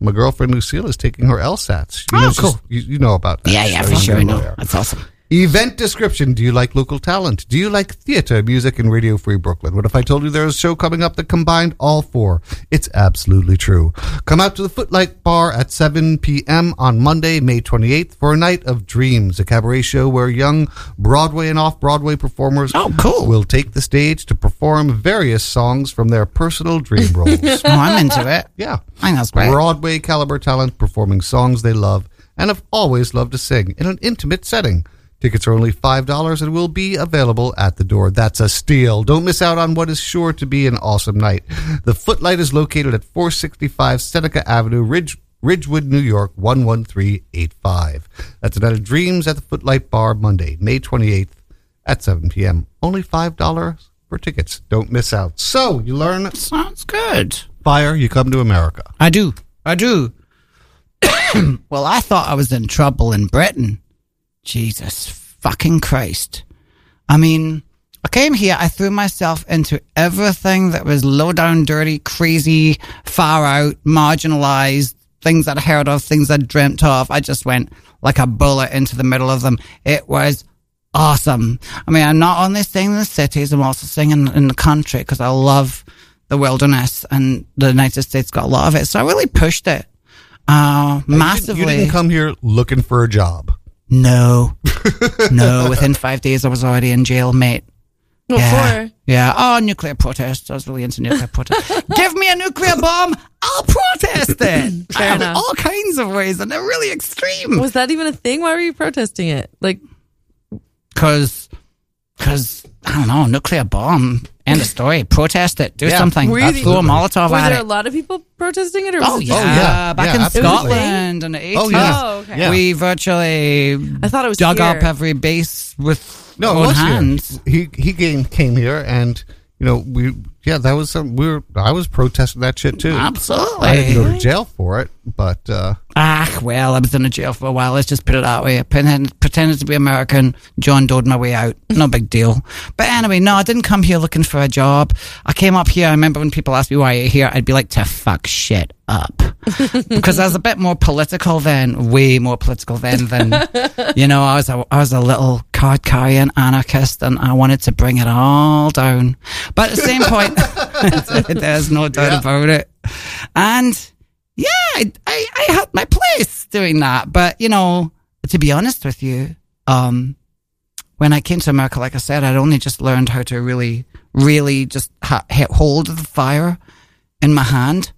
my girlfriend Lucille is taking her LSATs. You Oh, know, cool. You, you know about that. Yeah, yeah, so for sure. I know. That's awesome. Event description. Do you like local talent? Do you like theater, music, and Radio Free Brooklyn? What if I told you there's a show coming up that combined all four? It's absolutely true. Come out to the Footlight Bar at 7 p.m. on Monday, May 28th for a night of dreams, a cabaret show where young Broadway and off Broadway performers Oh, cool. will take the stage to perform various songs from their personal dream <laughs> roles. Oh, I'm into it. Yeah. I think that's great. Broadway caliber talent performing songs they love and have always loved to sing in an intimate setting. Tickets are only $5 and will be available at the door. That's a steal. Don't miss out on what is sure to be an awesome night. The Footlight is located at 465 Seneca Avenue, Ridge, Ridgewood, New York, 11385. That's a night of dreams at the Footlight Bar Monday, May 28th at 7 p.m. Only $5 for tickets. Don't miss out. So, you learn Sounds good. fire, you come to America. I do. I do. <coughs> well, I thought I was in trouble in Britain. Jesus fucking Christ. I mean, I came here, I threw myself into everything that was low down, dirty, crazy, far out, marginalized, things I'd heard of, things I'd dreamt of. I just went like a bullet into the middle of them. It was awesome. I mean, I'm not only singing in the cities, I'm also singing in the country because I love the wilderness and the United States got a lot of it. So I really pushed it. Uh, You didn't- massively. You didn't come here looking for a job. No. <laughs> no, within five days I was already in jail, mate. What yeah. for? Yeah. Oh, nuclear protest. I was really into nuclear protest. <laughs> Give me a nuclear bomb. I'll protest it. <laughs> Fair I have enough. All kinds of ways, and they're really extreme. Was that even a thing? Why were you protesting it? Like, Because, because I don't know, nuclear bomb. End of story. Protest it. Do Yeah. something. Were you the- Throw a Molotov were at there it. a lot of people protesting it? Or Oh yeah. just- oh, yeah. back Yeah, in absolutely. Scotland in the 80s. Oh, yeah. Oh, okay. Yeah. We virtually I thought it was dug here. up every base with No, own was here. hands. He he came came here, and you know we yeah that was some we were I was protesting that shit too. Absolutely. I didn't go to jail for it, but uh, Ah, well, I was in a jail for a while. Let's just put it that way. I pretended, pretended to be American. John Doe'd my way out. No big deal. But anyway, no, I didn't come here looking for a job. I came up here. I remember when people asked me why you're here, I'd be like, to fuck shit up. <laughs> because I was a bit more political then, way more political then than, <laughs> you know, I was a, I was a little card carrying anarchist and I wanted to bring it all down. But at the same point, <laughs> there's no doubt about it. And yeah, I, I, I had my place doing that. But, you know, to be honest with you, um, when I came to America, like I said, I'd only just learned how to really, really just ha- hold the fire in my hand.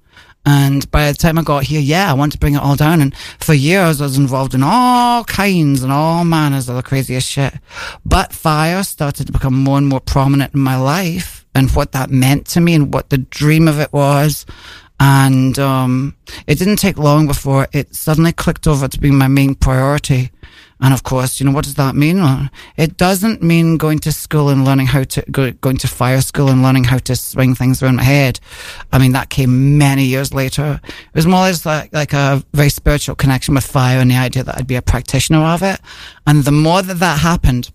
And by the time I got here, yeah, I wanted to bring it all down. And for years, I was involved in all kinds and all manners of the craziest shit. But fire started to become more and more prominent in my life and what that meant to me and what the dream of it was. And um, it didn't take long before it suddenly clicked over to being my main priority. And of course, you know, what does that mean? It doesn't mean going to school and learning how to, go, going to fire school and learning how to swing things around my head. I mean, that came many years later. It was more or less like, like a very spiritual connection with fire and the idea that I'd be a practitioner of it. And the more that that happened,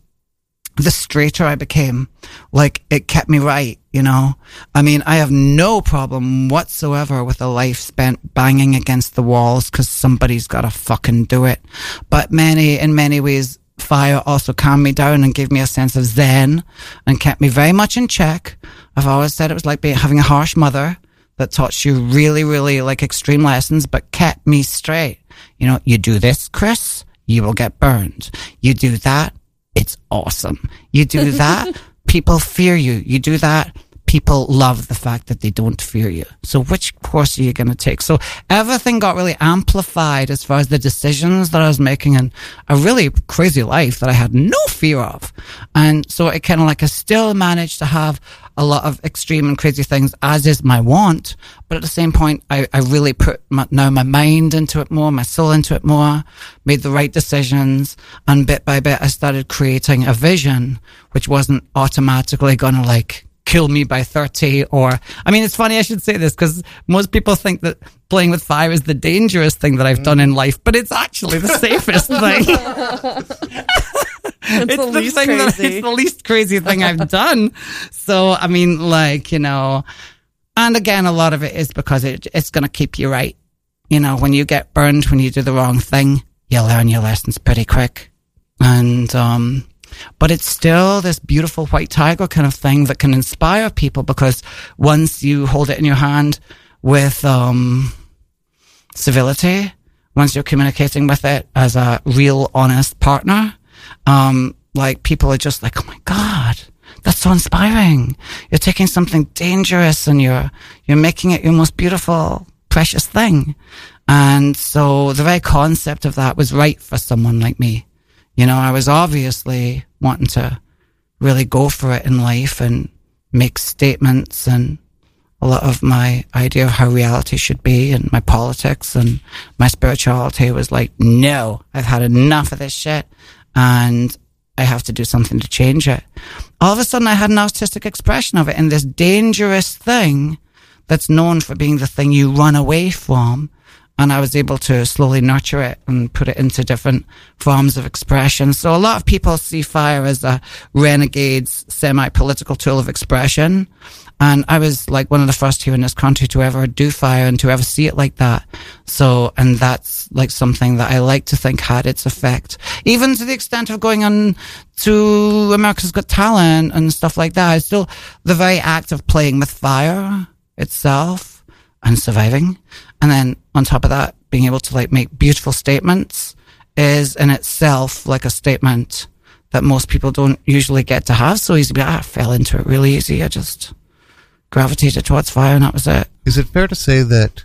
the straighter I became. Like it kept me right, you know? I mean, I have no problem whatsoever with a life spent banging against the walls because somebody's got to fucking do it. But many, in many ways, fire also calmed me down and gave me a sense of zen and kept me very much in check. I've always said it was like being, having a harsh mother that taught you really, really like extreme lessons, but kept me straight. You know, you do this, Chris, you will get burned. You do that, it's awesome. You do that, <laughs> people fear you. You do that, people love the fact that they don't fear you. So which course are you going to take? So everything got really amplified as far as the decisions that I was making and a really crazy life that I had no fear of. And so it kind of like I still managed to have a lot of extreme and crazy things as is my want. But at the same point, I, I really put my, now my mind into it more, my soul into it more, made the right decisions. And bit by bit, I started creating a vision, which wasn't automatically going to like kill me by 30 or, I mean, it's funny I should say this because most people think that playing with fire is the dangerous thing that I've done in life, but it's actually the safest <laughs> thing. it's the least thing that crazy. it's the least crazy thing I've done. So I mean, like you know, and again, a lot of it is because it, it's going to keep you right. You know, when you get burned when you do the wrong thing, you learn your lessons pretty quick, and um, but it's still this beautiful white tiger kind of thing that can inspire people because once you hold it in your hand with um civility, once you're communicating with it as a real honest partner, um, like people are just like, oh my God, that's so inspiring. You're taking something dangerous and you're, you're making it your most beautiful, precious thing. And so the very concept of that was right for someone like me. You know, I was obviously wanting to really go for it in life and make statements and a lot of my idea of how reality should be and my politics and my spirituality was like, no, I've had enough of this shit and I have to do something to change it. All of a sudden I had an artistic expression of it in this dangerous thing that's known for being the thing you run away from. And I was able to slowly nurture it and put it into different forms of expression. So a lot of people see fire as a renegade's semi-political tool of expression. And I was like one of the first here in this country to ever do fire and to ever see it like that. So, and that's like something that I like to think had its effect, even to the extent of going on to America's Got Talent and stuff like that. It's still the very act of playing with fire itself and surviving. And then on top of that, being able to like make beautiful statements is in itself like a statement that most people don't usually get to have so easy. But I fell into it really easy. I just gravitated towards fire and that was it. Is it fair to say that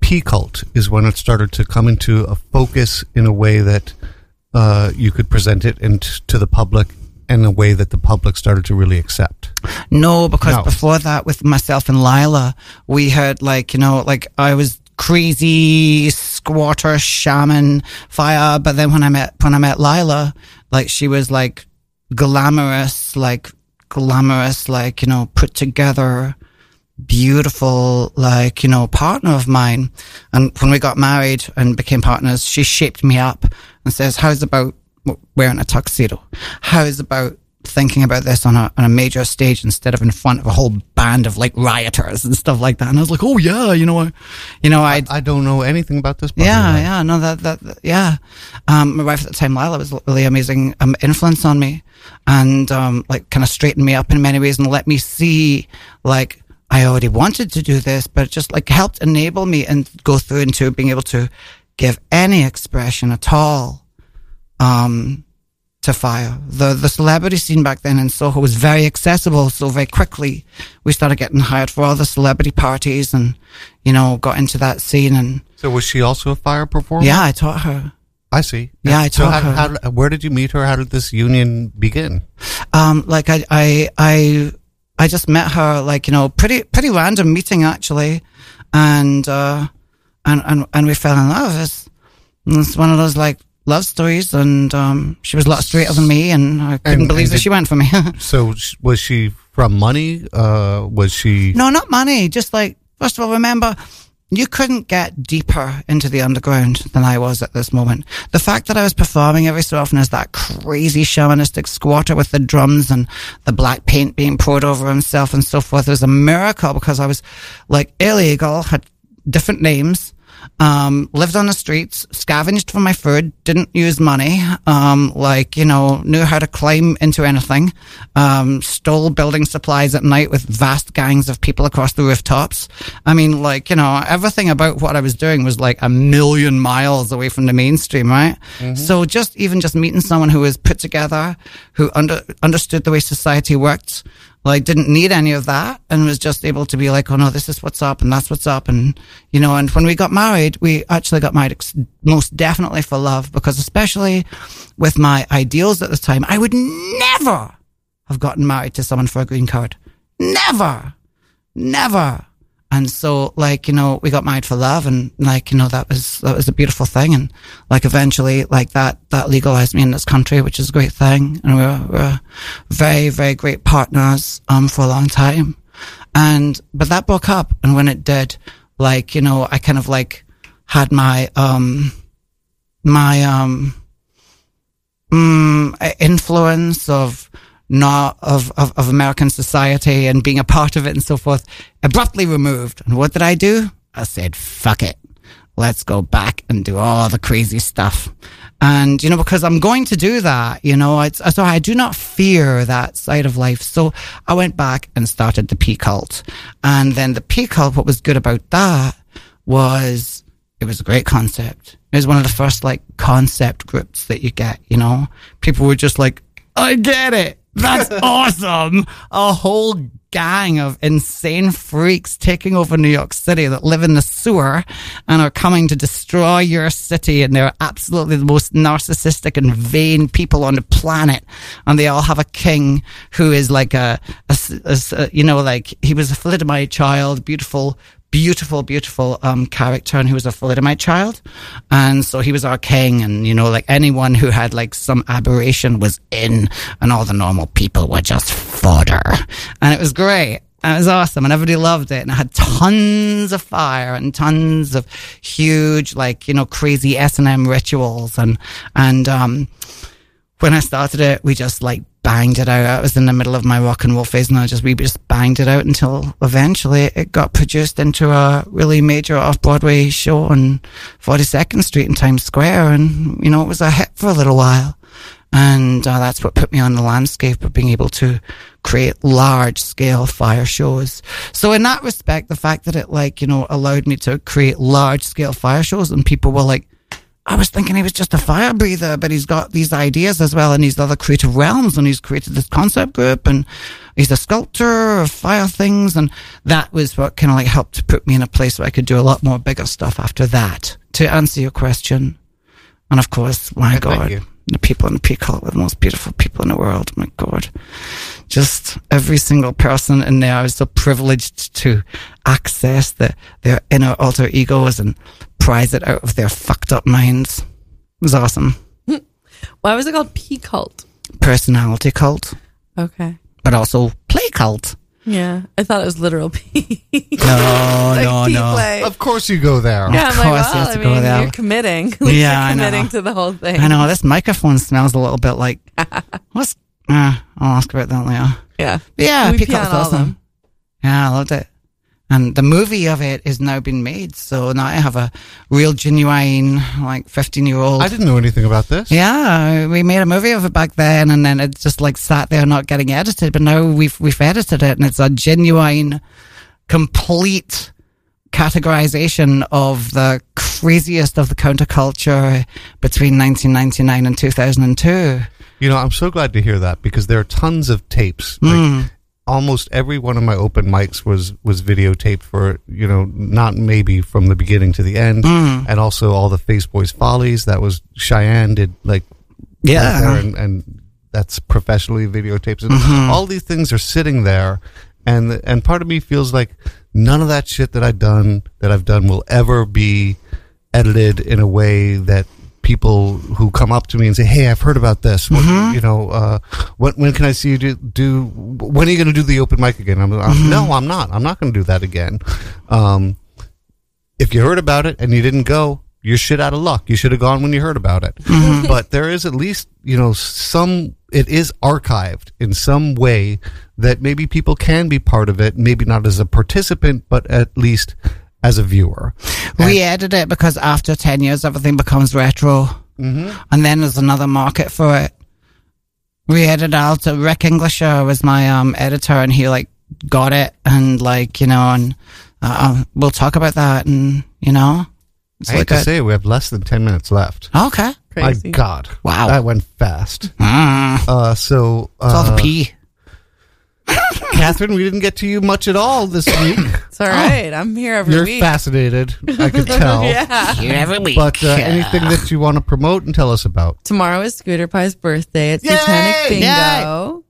P cult is when it started to come into a focus in a way that uh, you could present it and to the public in a way that the public started to really accept? No, because No. before that, with myself and Lila, we had like, you know, like I was crazy squatter shaman fire. But then when I met, when I met Lila, like she was like glamorous, like glamorous, like, you know, put together, beautiful, like, you know, partner of mine. And when we got married and became partners, she shaped me up and says, how's about wearing a tuxedo? How's about thinking about this on a, on a major stage instead of in front of a whole band of like rioters and stuff like that? And I was like, oh yeah, you know, I, you know, I, I don't know anything about this. yeah, life. yeah, no, that, that, that- yeah. Um, my wife at the time, Lila, was really amazing um, influence on me, and um, like kind of straightened me up in many ways and let me see like I already wanted to do this, but it just like helped enable me and go through into being able to give any expression at all, um, fire. The the celebrity scene back then in Soho was very accessible, so very quickly we started getting hired for all the celebrity parties and you know, got into that scene and So was she also a fire performer? yeah, I taught her. I see. Yeah, I so taught how, her. how, where did you meet her? How did this union begin? Um, like I, I, I, I just met her, like, you know, pretty, pretty random meeting actually. And, uh, and, and, and we fell in love. It's, it's one of those like love stories. And, um, she was a lot straighter than me and I couldn't And- believe and that did- she went for me. <laughs> So was she from money? Uh, was she? no, not money. Just like, first of all, remember, you couldn't get deeper into the underground than I was at this moment. The fact that I was performing every so often as that crazy shamanistic squatter with the drums and the black paint being poured over himself and so forth was a miracle because I was like illegal, had different names, um, lived on the streets, scavenged for my food, didn't use money, um, like, you know, knew how to climb into anything, um, stole building supplies at night with vast gangs of people across the rooftops. I mean, like, you know, everything about what I was doing was like a million miles away from the mainstream, right? So just even just meeting someone who was put together, who under, understood the way society worked, like didn't need any of that and was just able to be like, oh no, this is what's up and that's what's up. And, you know, and when we got married, we actually got married ex- most definitely for love because especially with my ideals at the time, I would never have gotten married to someone for a green card. Never. Never. And so, like, you know, we got married for love and like, you know, that was, that was a beautiful thing. And like, eventually, like that, that legalized me in this country, which is a great thing. And we we're, we're very, very great partners, um, for a long time. And, but that broke up. And when it did, like, you know, I kind of like had my, um, my, um, mm, influence of not of, of, of American society and being a part of it and so forth abruptly removed. And what did I do? I said, fuck it. Let's go back and do all the crazy stuff. And, you know, because I'm going to do that, you know, it's, so I do not fear that side of life. So I went back and started the P cult. And then the P cult, what was good about that was it was a great concept. It was one of the first like concept groups that you get, you know? People were just like, I get it. That's <laughs> awesome. A whole gang of insane freaks taking over New York City that live in the sewer and are coming to destroy your city. And they're absolutely the most narcissistic and vain people on the planet. And they all have a king who is like a, you know, like he was a thalidomide child, beautiful, beautiful, beautiful um, character, and he was a thalidomide child, and so he was our king. And you know, like anyone who had like some aberration was in, and all the normal people were just fodder, and it was great. And it was awesome, and everybody loved it, and it had tons of fire and tons of huge, like you know, crazy S and M rituals, and and um, when I started it, we just like banged it out. I was in the middle of my rock and roll phase, and I just we just banged it out until eventually it got produced into a really major off Broadway show on Forty Second Street in Times Square, and you know it was a hit for a little while. And uh, that's what put me on the landscape of being able to create large scale fire shows. So in that respect, the fact that it like, you know, allowed me to create large scale fire shows and people were like, I was thinking he was just a fire breather, but he's got these ideas as well in these other creative realms and he's created this concept group and he's a sculptor of fire things. And that was what kind of like helped to put me in a place where I could do a lot more bigger stuff after that. To answer your question. And of course, my God. The people in P cult were the most beautiful people in the world. My God. Just every single person in there. I was so privileged to access the, their inner alter egos and prize it out of their fucked up minds. It was awesome. <laughs> Why was it called P cult? Personality cult, Okay. but also play cult. Yeah. I thought it was literal <laughs> P. <laughs> No, like no, P no. play. Of course you go there. yeah, I'm course like, you well, have I to go mean, there. you're committing. <laughs> At least Yeah, I you're know. committing to the whole thing. I know this microphone smells a little bit like what's. Uh, I'll ask about that later. Yeah. Yeah, We Peacock pee on all awesome. them. Yeah, I loved it. And the movie of it is now been made, so now I have a real genuine, like fifteen year old. I didn't know anything about this. Yeah, we made a movie of it back then, and then it just like sat there not getting edited. But now we've we've edited it, and it's a genuine, complete categorization of the craziest of the counterculture between 1999 and 2002. You know, I'm so glad to hear that because there are tons of tapes. Like, hmm. Almost every one of my open mics was was videotaped for you know not maybe from the beginning to the end, mm-hmm. and also all the Face Boys Follies. That was Cheyenne did like Yeah. and, and that's professionally videotaped. And mm-hmm. all these things are sitting there, and and part of me feels like none of that shit that I've done that I've done will ever be edited in a way that people who come up to me and say, "Hey, I've heard about this. What, You know, uh, when when can I see you do? do when are you going to do the open mic again?" I'm, I'm no, I'm not. I'm not going to do that again. Um, if you heard about it and you didn't go, you're shit out of luck. You should have gone when you heard about it. <laughs> but there is at least, you know, some, it is archived in some way that maybe people can be part of it, maybe not as a participant, but at least as a viewer. We added it because after 10 years, everything becomes retro. Mm-hmm. And then there's another market for it. We added out, uh, Rick Englisher was my um, editor and he like got it and like, you know, and uh, um, we'll talk about that and, you know, it's I hate like to a- say we have less than 10 minutes left. okay. Crazy. My God. Wow. That went fast. Mm, Uh, so, it's all uh, the pee. Catherine, we didn't get to you much at all this week. It's all right. I'm here every week. You're week. fascinated. I could <laughs> tell. yeah. Here every week. But uh, anything that you want to promote and tell us about? Tomorrow is Scooter Pie's birthday. It's Yay! Satanic Bingo. Yay!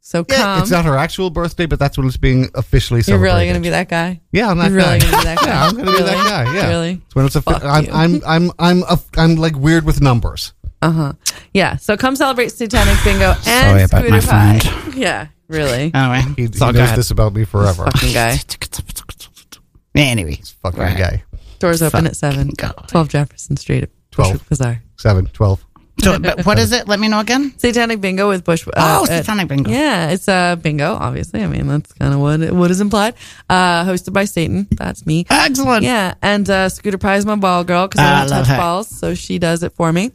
So come. it's not her actual birthday, but that's when it's being officially You're really going to be that guy? Yeah, I'm that You're really guy. going to be that <laughs> guy? Yeah, I'm going to be that guy. Yeah, Really? It's when it's a. Fuck I'm, you. I'm I'm I'm a, I'm like weird with numbers. Uh huh. Yeah. So come celebrate Satanic Bingo and Sorry about Scooter my Pie. friend. <laughs> Yeah. Really. Anyway, He, it's he all knows good. this about me forever. Fucking guy. <laughs> Anyway, Fucking Right. guy. Doors open at Fucking 7. God. 12 Jefferson Street at 12. Bushwick Bazaar. Seven, twelve. So, but what is it? Let me know again. Satanic Bingo with Bush. Uh, Oh, at- Satanic Bingo. Yeah, it's a bingo. Obviously, I mean that's kind of what it, what is implied. Uh, hosted by Satan. That's me. Excellent. Yeah, and uh, Scooter Pie is my ball girl because I I don't love touch her. balls, so she does it for me.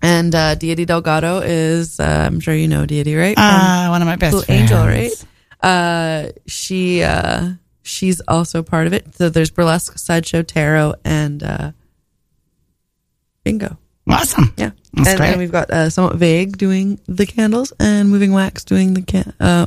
And uh, Deity Delgado is, uh, I'm sure you know Deity, right? Ah, one of my best friends. Angel, right? Uh, she uh, she's also part of it. So there's burlesque, sideshow, tarot, and uh, bingo. Awesome. Yeah, That's and great. then we've got uh, somewhat vague doing the candles and moving wax doing the can. Uh,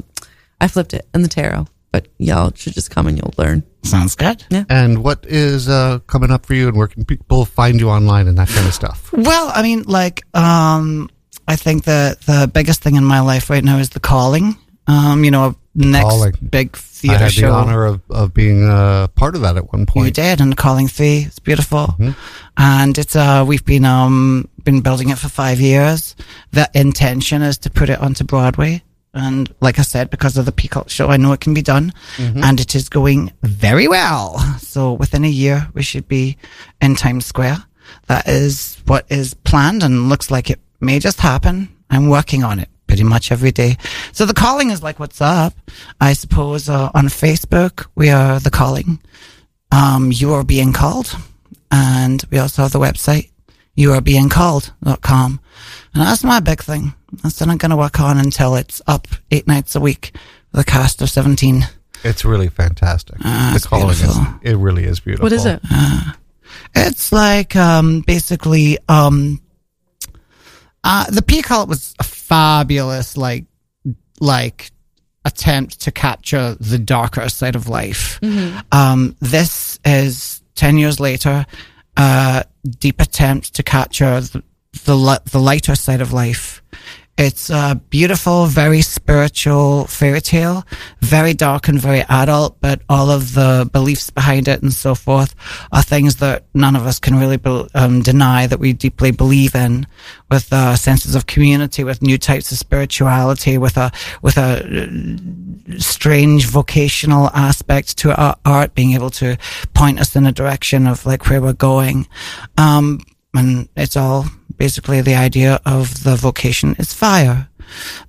I flipped it and the tarot, but y'all should just come and you'll learn. Sounds good. Yeah. And what is uh, coming up for you, and where can people find you online and that kind of stuff? Well, I mean, like, um, I think the the biggest thing in my life right now is the calling. Um, you know, next Calling. big I theater had the show. honor of, of being uh, part of that at one point. You point. did, and the calling fee. It's beautiful, Mm-hmm. and it's uh we've been um been building it for five years. The intention is to put it onto Broadway, and like I said, because of the P cult show, I know it can be done, Mm-hmm. and it is going very well. So within a year, we should be in Times Square. That is what is planned, and looks like it may just happen. I'm working on it pretty much every day. So the calling is like, what's up? I suppose uh, on Facebook we are the calling um, you are being called. And we also have the website, youarebeingcalled.com. And that's my big thing. That's what I'm going to work on until it's up eight nights a week with a cast of 17. It's really fantastic. Ah, the it's calling is, beautiful. it really is beautiful. What is it? It's like, um, basically, um, uh, the P cult was a fabulous, like, like, attempt to capture the darker side of life. Um, this is 10 years later, a deep attempt to capture the, the, the lighter side of life. It's a beautiful, very spiritual fairy tale, very dark and very adult, but all of the beliefs behind it and so forth are things that none of us can really be, um, deny that we deeply believe in with uh, senses of community, with new types of spirituality, with a, with a strange vocational aspect to our art, being able to point us in a direction of like where we're going. Um, and it's all basically the idea of the vocation is fire.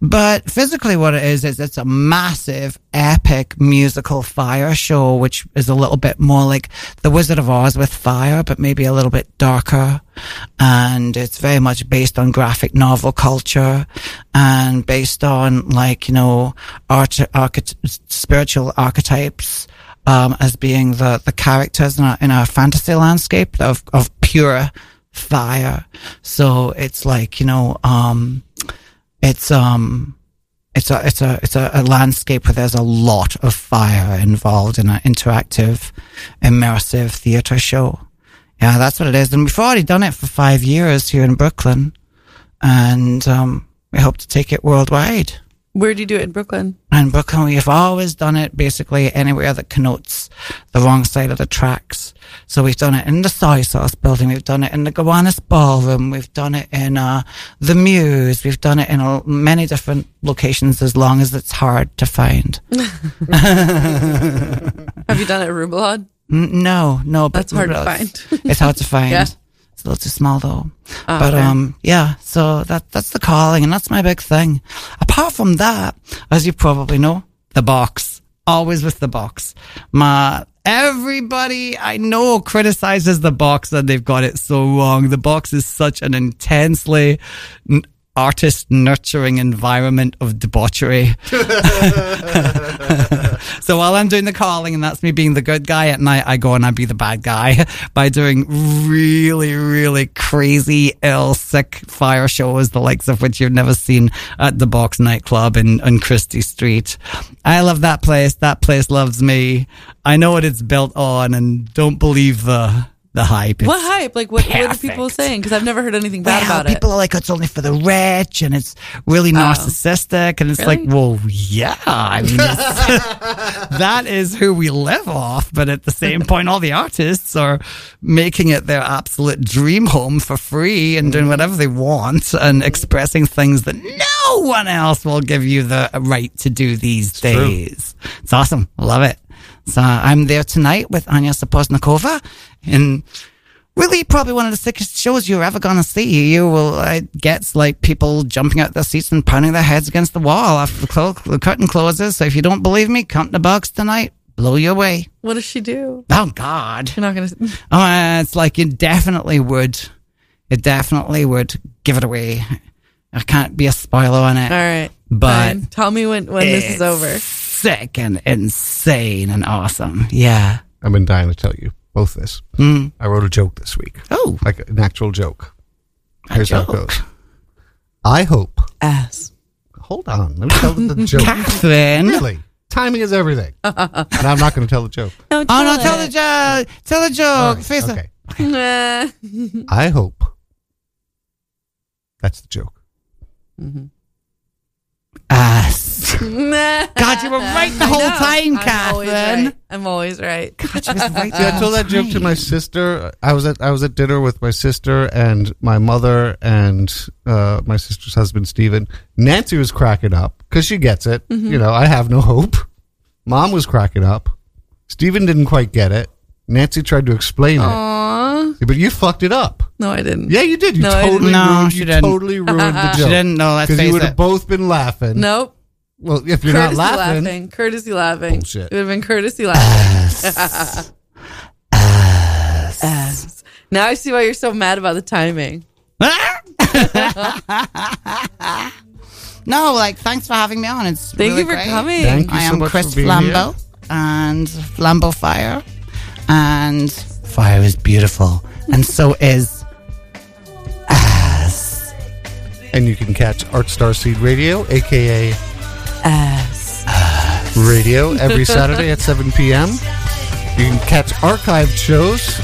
But physically what it is, is it's a massive, epic musical fire show, which is a little bit more like The Wizard of Oz with fire, but maybe a little bit darker. And it's very much based on graphic novel culture and based on like, you know, spiritual archetypes. Um, as being the, the characters in a, in a fantasy landscape of, of pure fire. So it's like, you know, um, it's um it's a it's a it's a, a landscape where there's a lot of fire involved in an interactive, immersive theater show. Yeah, that's what it is. And we've already done it for five years here in Brooklyn, and um, we hope to take it worldwide. Where do you do it in Brooklyn? In Brooklyn, we've always done it basically anywhere that connotes the wrong side of the tracks. So we've done it in the Soy Sauce building, we've done it in the Gowanus Ballroom, we've done it in uh, the Muse, we've done it in uh, many different locations as long as it's hard to find. <laughs> <laughs> Have you done it at Rubulad? N- no, no, but That's hard to find. it's hard to <laughs> find. Yeah. It's a little too small though. Ah, but fair. um, yeah. So that that's the calling, and that's my big thing. Apart from that, as you probably know, the box. Always with the box. My everybody I know criticizes the box and they've got it so wrong. The box is such an intensely artist nurturing environment of debauchery. <laughs> So while I'm doing the calling and that's me being the good guy at night, I go and I be the bad guy by doing really, really crazy, ill, sick fire shows, the likes of which you've never seen at the Box nightclub in, on Chrystie Street. I love that place. That place loves me. I know what it's built on and don't believe the, the hype. What hype? Like, what, what are people saying? Because I've never heard anything bad well, about it. people are like, it's only for the rich and it's really oh. narcissistic. And it's Really? like, well, yeah. I mean, <laughs> that is who we live off. But at the same point, all the artists are making it their absolute dream home for free and doing mm-hmm. whatever they want and expressing things that no one else will give you the right to do these days. It's awesome. Love it. So I'm there tonight with Anya Sapozhnikova and really probably one of the sickest shows you're ever going to see. You will uh, get like people jumping out their seats and pounding their heads against the wall after the, clo- the curtain closes. So if you don't believe me, come to the box tonight. Blow you away. what does she do? Oh God. You're not going to. Oh, uh, it's like it definitely would. It definitely would give it away. I can't be a spoiler on it. All right. But fine. tell me when, when this is over. Sick and insane and awesome. Yeah. I've been dying to tell you both this. Mm. I wrote a joke this week, Oh, like an actual joke. a Here's how it goes. I hope. Ass. Hold on, let me tell the <laughs> joke. Catherine. really, timing is everything, and I'm not going to tell the joke. <laughs> No, Oh no! Tell the joke. Tell the joke. Face it. Okay, <laughs> I hope. That's the joke. Ass. Nah. God, you were right the whole time, I'm always Catherine. right. I'm always right. God, you was right. <laughs> See, I told that joke to my sister. I was at I was at dinner with my sister and my mother and uh, my sister's husband Stephen. Nancy was cracking up because she gets it. You know, I have no hope. Mom was cracking up. Stephen didn't quite get it. Nancy tried to explain Aw. it, but you fucked it up. No, I didn't. Yeah, you did. You No, I didn't. totally No, ruined, she you didn't. totally ruined the <laughs> joke. She didn't know. Let's because you face would have both been laughing. Nope. Well, if you're courtesy not laughing, laughing. Courtesy laughing. Oh, Bullshit. It would have been courtesy laughing. Ass. <laughs> Now I see why you're so mad about the timing. <laughs> no, like, thanks for having me on. It's Thank really you for great. coming. Thank you I so am much Chris for being Flambeau and Flambeau Fire, and fire is beautiful, and so is ass. and you can catch Art Star Scene Radio, aka Ass. Radio, every Saturday at 7 p.m. You can catch archived shows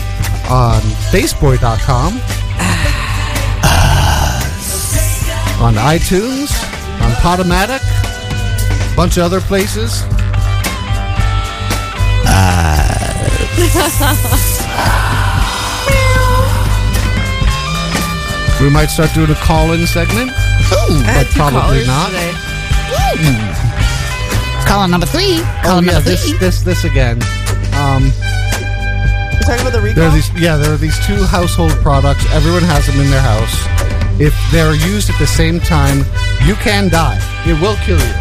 on Faceboy.com, on iTunes, on Podomatic, a bunch of other places. <laughs> We might start doing a call-in segment, had but probably not. today. Calling number three. Oh yeah, number this three. this this again. Um, We're talking about the recall. there are these yeah, there are these two household products. Everyone has them in their house. If they're used at the same time, you can die. It will kill you.